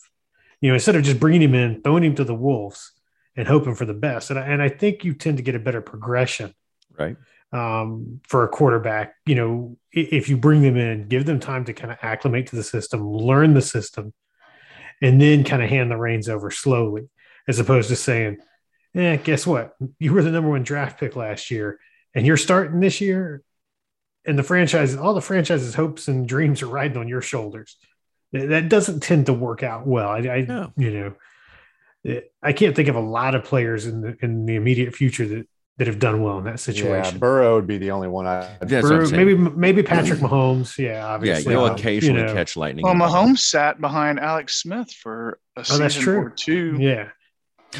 You know, instead of just bringing him in, throwing him to the wolves, and hoping for the best. And I, and I think you tend to get a better progression Right. Um, for a quarterback. You know, if you bring them in, give them time to kind of acclimate to the system, learn the system, and then kind of hand the reins over slowly, as opposed to saying, "Eh, guess what? You were the number one draft pick last year, and you're starting this year." And the franchise, all the franchise's hopes and dreams are riding on your shoulders. That doesn't tend to work out well. I, I No. you know, I can't think of a lot of players in the in the immediate future that that have done well in that yeah, situation. Burrow would be the only one I. That's Burrow- maybe maybe Patrick Mahomes. Yeah, obviously. Yeah, you'll Uh, occasionally you know, catch lightning. Well, in a. Mahomes sat behind Alex Smith for a Oh, that's season true. or two. Yeah,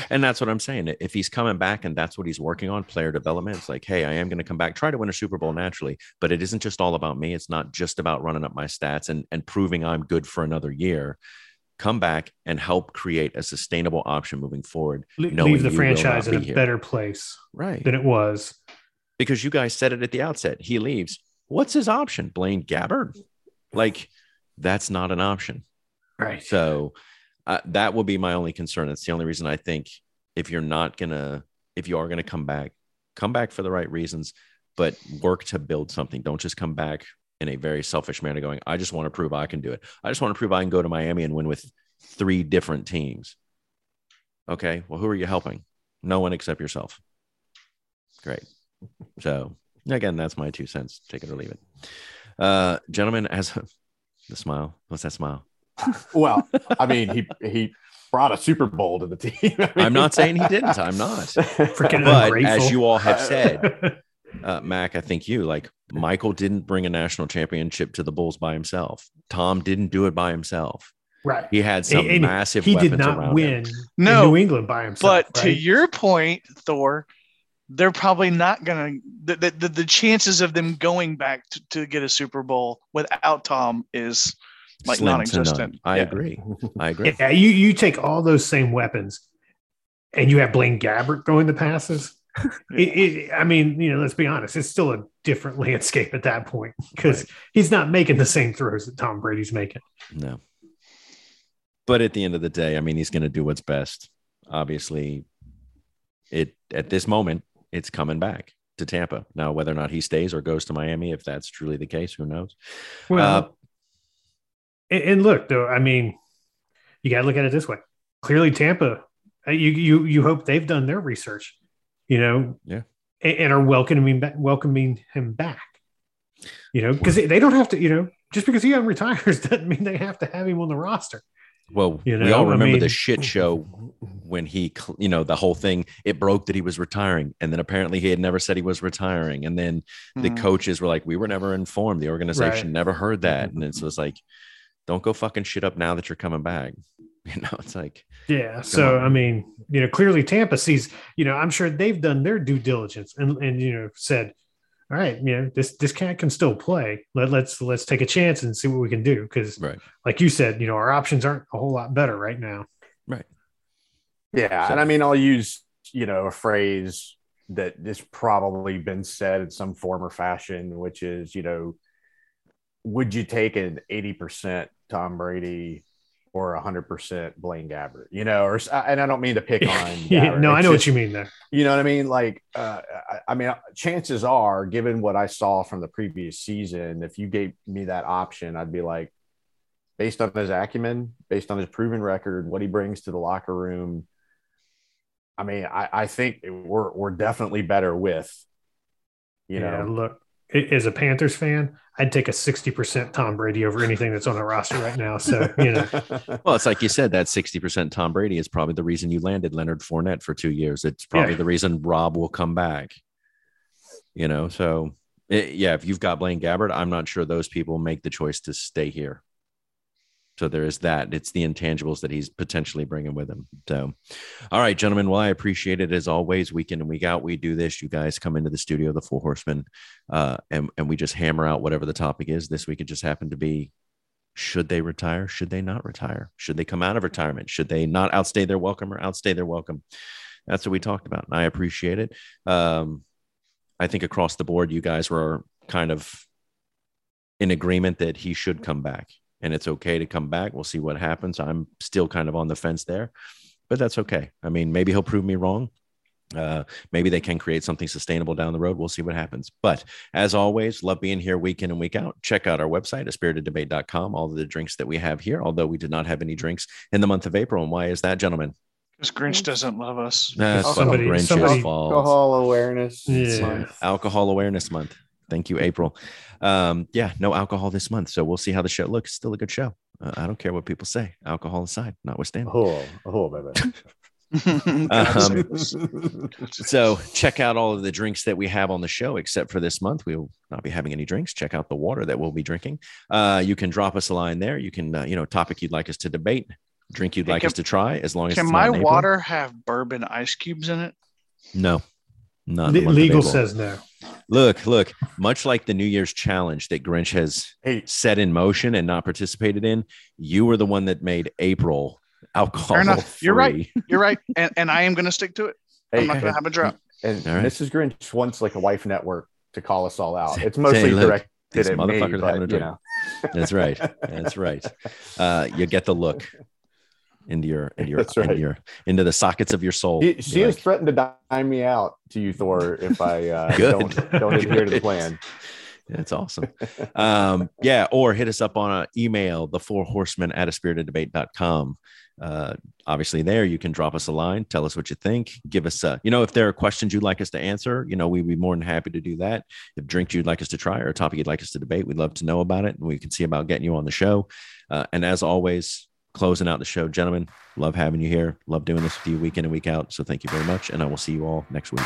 And that's what I'm saying. If he's coming back and that's what he's working on, player development, it's like, hey, I am going to come back, try to win a Super Bowl naturally. But it isn't just all about me. It's not just about running up my stats and, and proving I'm good for another year. Come back and help create a sustainable option moving forward. Leave the franchise in a here. better place Right. than it was. Because you guys said it at the outset. He leaves. What's his option? Blaine Gabbert? Like, that's not an option. Right. So uh, that will be my only concern. It's the only reason I think if you're not gonna, if you are gonna come back, come back for the right reasons, but work to build something. Don't just come back in a very selfish manner, going, "I just want to prove I can do it. I just want to prove I can go to Miami and win with three different teams." Okay, well, who are you helping? No one except yourself. Great. So again, that's my two cents. Take it or leave it. Uh, gentlemen, as [LAUGHS] the smile, what's that smile? [LAUGHS] Well, I mean, he he brought a Super Bowl to the team. [LAUGHS] I mean, I'm not saying he didn't. I'm not. But as you all have said, uh, Mac, I think you like Michael didn't bring a national championship to the Bulls by himself. Tom didn't do it by himself. right. He had some And massive. he did not win him. No, in New England by himself. But to your point, Thor, they're probably not going to. The, the, the chances of them going back to, to get a Super Bowl without Tom is like Slim to non-existent. I Yeah. agree. I agree. yeah, you you take all those same weapons, and you have Blaine Gabbert throwing the passes. [LAUGHS] It, it, I mean, you know, let's be honest, it's still a different [LAUGHS] landscape at that point because Right. he's not making the same throws that Tom Brady's making. No. But at the end of the day, I mean, he's going to do what's best. Obviously, it at this moment, it's coming back to Tampa. Now, whether or not he stays or goes to Miami, if that's truly the case, who knows? Well, Uh, and, look, though, I mean, you got to look at it this way. Clearly, Tampa, uh, you you you hope they've done their research, you know, Yeah. and, and are welcoming welcoming him back. You know, because they, they don't have to, you know, just because he retires [LAUGHS] doesn't mean they have to have him on the roster. Well, You we know, all I remember the shit show when he, you know, the whole thing. It broke that he was retiring, and then apparently he had never said he was retiring, and then the Mhm. coaches were like, "We were never informed. The organization Right. never heard that," and it was like, "Don't go fucking shit up now that you're coming back." [LAUGHS] You know, it's like, Yeah. So on. I mean, you know, clearly Tampa sees, you know, I'm sure they've done their due diligence and and you know said, all right, you know, this this cat can still play. Let, let's let's take a chance and see what we can do. Because right, like you said, you know, our options aren't a whole lot better right now. right, Yeah, So- and I mean, I'll use you know a phrase that has probably been said in some form or fashion, which is you know, would you take an eighty percent Tom Brady or hundred percent Blaine Gabbert? You know, or and I don't mean to pick [LAUGHS] on. Gabbert. no, I know just- what you mean there. You know what I mean? Like, uh, I, I mean, chances are, given what I saw from the previous season, if you gave me that option, I'd be like, based on his acumen, based on his proven record, what he brings to the locker room. I mean, I, I think we're we're definitely better with, you yeah, know, look, as a Panthers fan, I'd take a 60% Tom Brady over anything that's on the roster right now. So, you know, [LAUGHS] Well, it's like you said, that 60% Tom Brady is probably the reason you landed Leonard Fournette for two years. It's probably Yeah. the reason Rob will come back. You know, so it, yeah, if you've got Blaine Gabbert, I'm not sure those people make the choice to stay here. So there is that. It's the intangibles that he's potentially bringing with him. So, all right, gentlemen. Well, I appreciate it as always. Week in and week out, we do this. You guys come into the studio, the Four Horsemen, uh, and and we just hammer out whatever the topic is. This week, it just happened to be should they retire? Should they not retire? Should they come out of retirement? Should they not outstay their welcome or outstay their welcome? That's what we talked about. And I appreciate it. Um, I think across the board, you guys were kind of in agreement that he should come back and it's okay to come back. We'll see what happens. I'm still kind of on the fence there, but that's okay. I mean, maybe he'll prove me wrong. Uh, maybe they can create something sustainable down the road. We'll see what happens. But as always, love being here week in and week out. Check out our website, aspiriteddebate.com, all of the drinks that we have here, although we did not have any drinks in the month of April. And why is that, gentlemen? Because Grinch doesn't love us. That's somebody- Grinch's somebody- fault. alcohol awareness. Yeah. month. Alcohol Awareness Month. Thank you, April. Um, yeah, no alcohol this month. So we'll see how the show looks. Still a good show. Uh, I don't care what people say. Alcohol aside, notwithstanding. Oh, oh, baby. [LAUGHS] [LAUGHS] Um, God. So check out all of the drinks that we have on the show, except for this month. We will not be having any drinks. Check out the water that we'll be drinking. Uh, you can drop us a line there. You can, uh, you know, topic you'd like us to debate. drink you'd Hey, like can- us to try, as long as Can my not in April? water have bourbon ice cubes in it? No, not Le- legal April. says no. Look, look. Much like the New Year's challenge that Grinch has Hey, set in motion and not participated in, you were the one that made April alcohol enough. You're right. You're right, and and I am going to stick to it. hey, I'm not going to have a drop. and All right. Mrs. Grinch wants like a wife network to call us all out. It's mostly say, look, directed these at me, motherfuckers but, having a you drink. know. That's right. That's right. Uh, you get the look into your into your, right. into your into the sockets of your soul. He, she You're has like, threatened to dime me out to you, Thor, if I uh, [LAUGHS] don't don't adhere to the plan. [LAUGHS] That's awesome. Um, yeah, or hit us up on an email, the four horsemen at a spirited debate.com. Uh, obviously, there you can drop us a line, tell us what you think, give us a, you know, if there are questions you'd like us to answer, you know, we'd be more than happy to do that. If drinks you'd like us to try or a topic you'd like us to debate, we'd love to know about it and we can see about getting you on the show. Uh, and as always, closing out the show, gentlemen, love having you here. Love doing this with you week in and week out. So thank you very much. And I will see you all next week.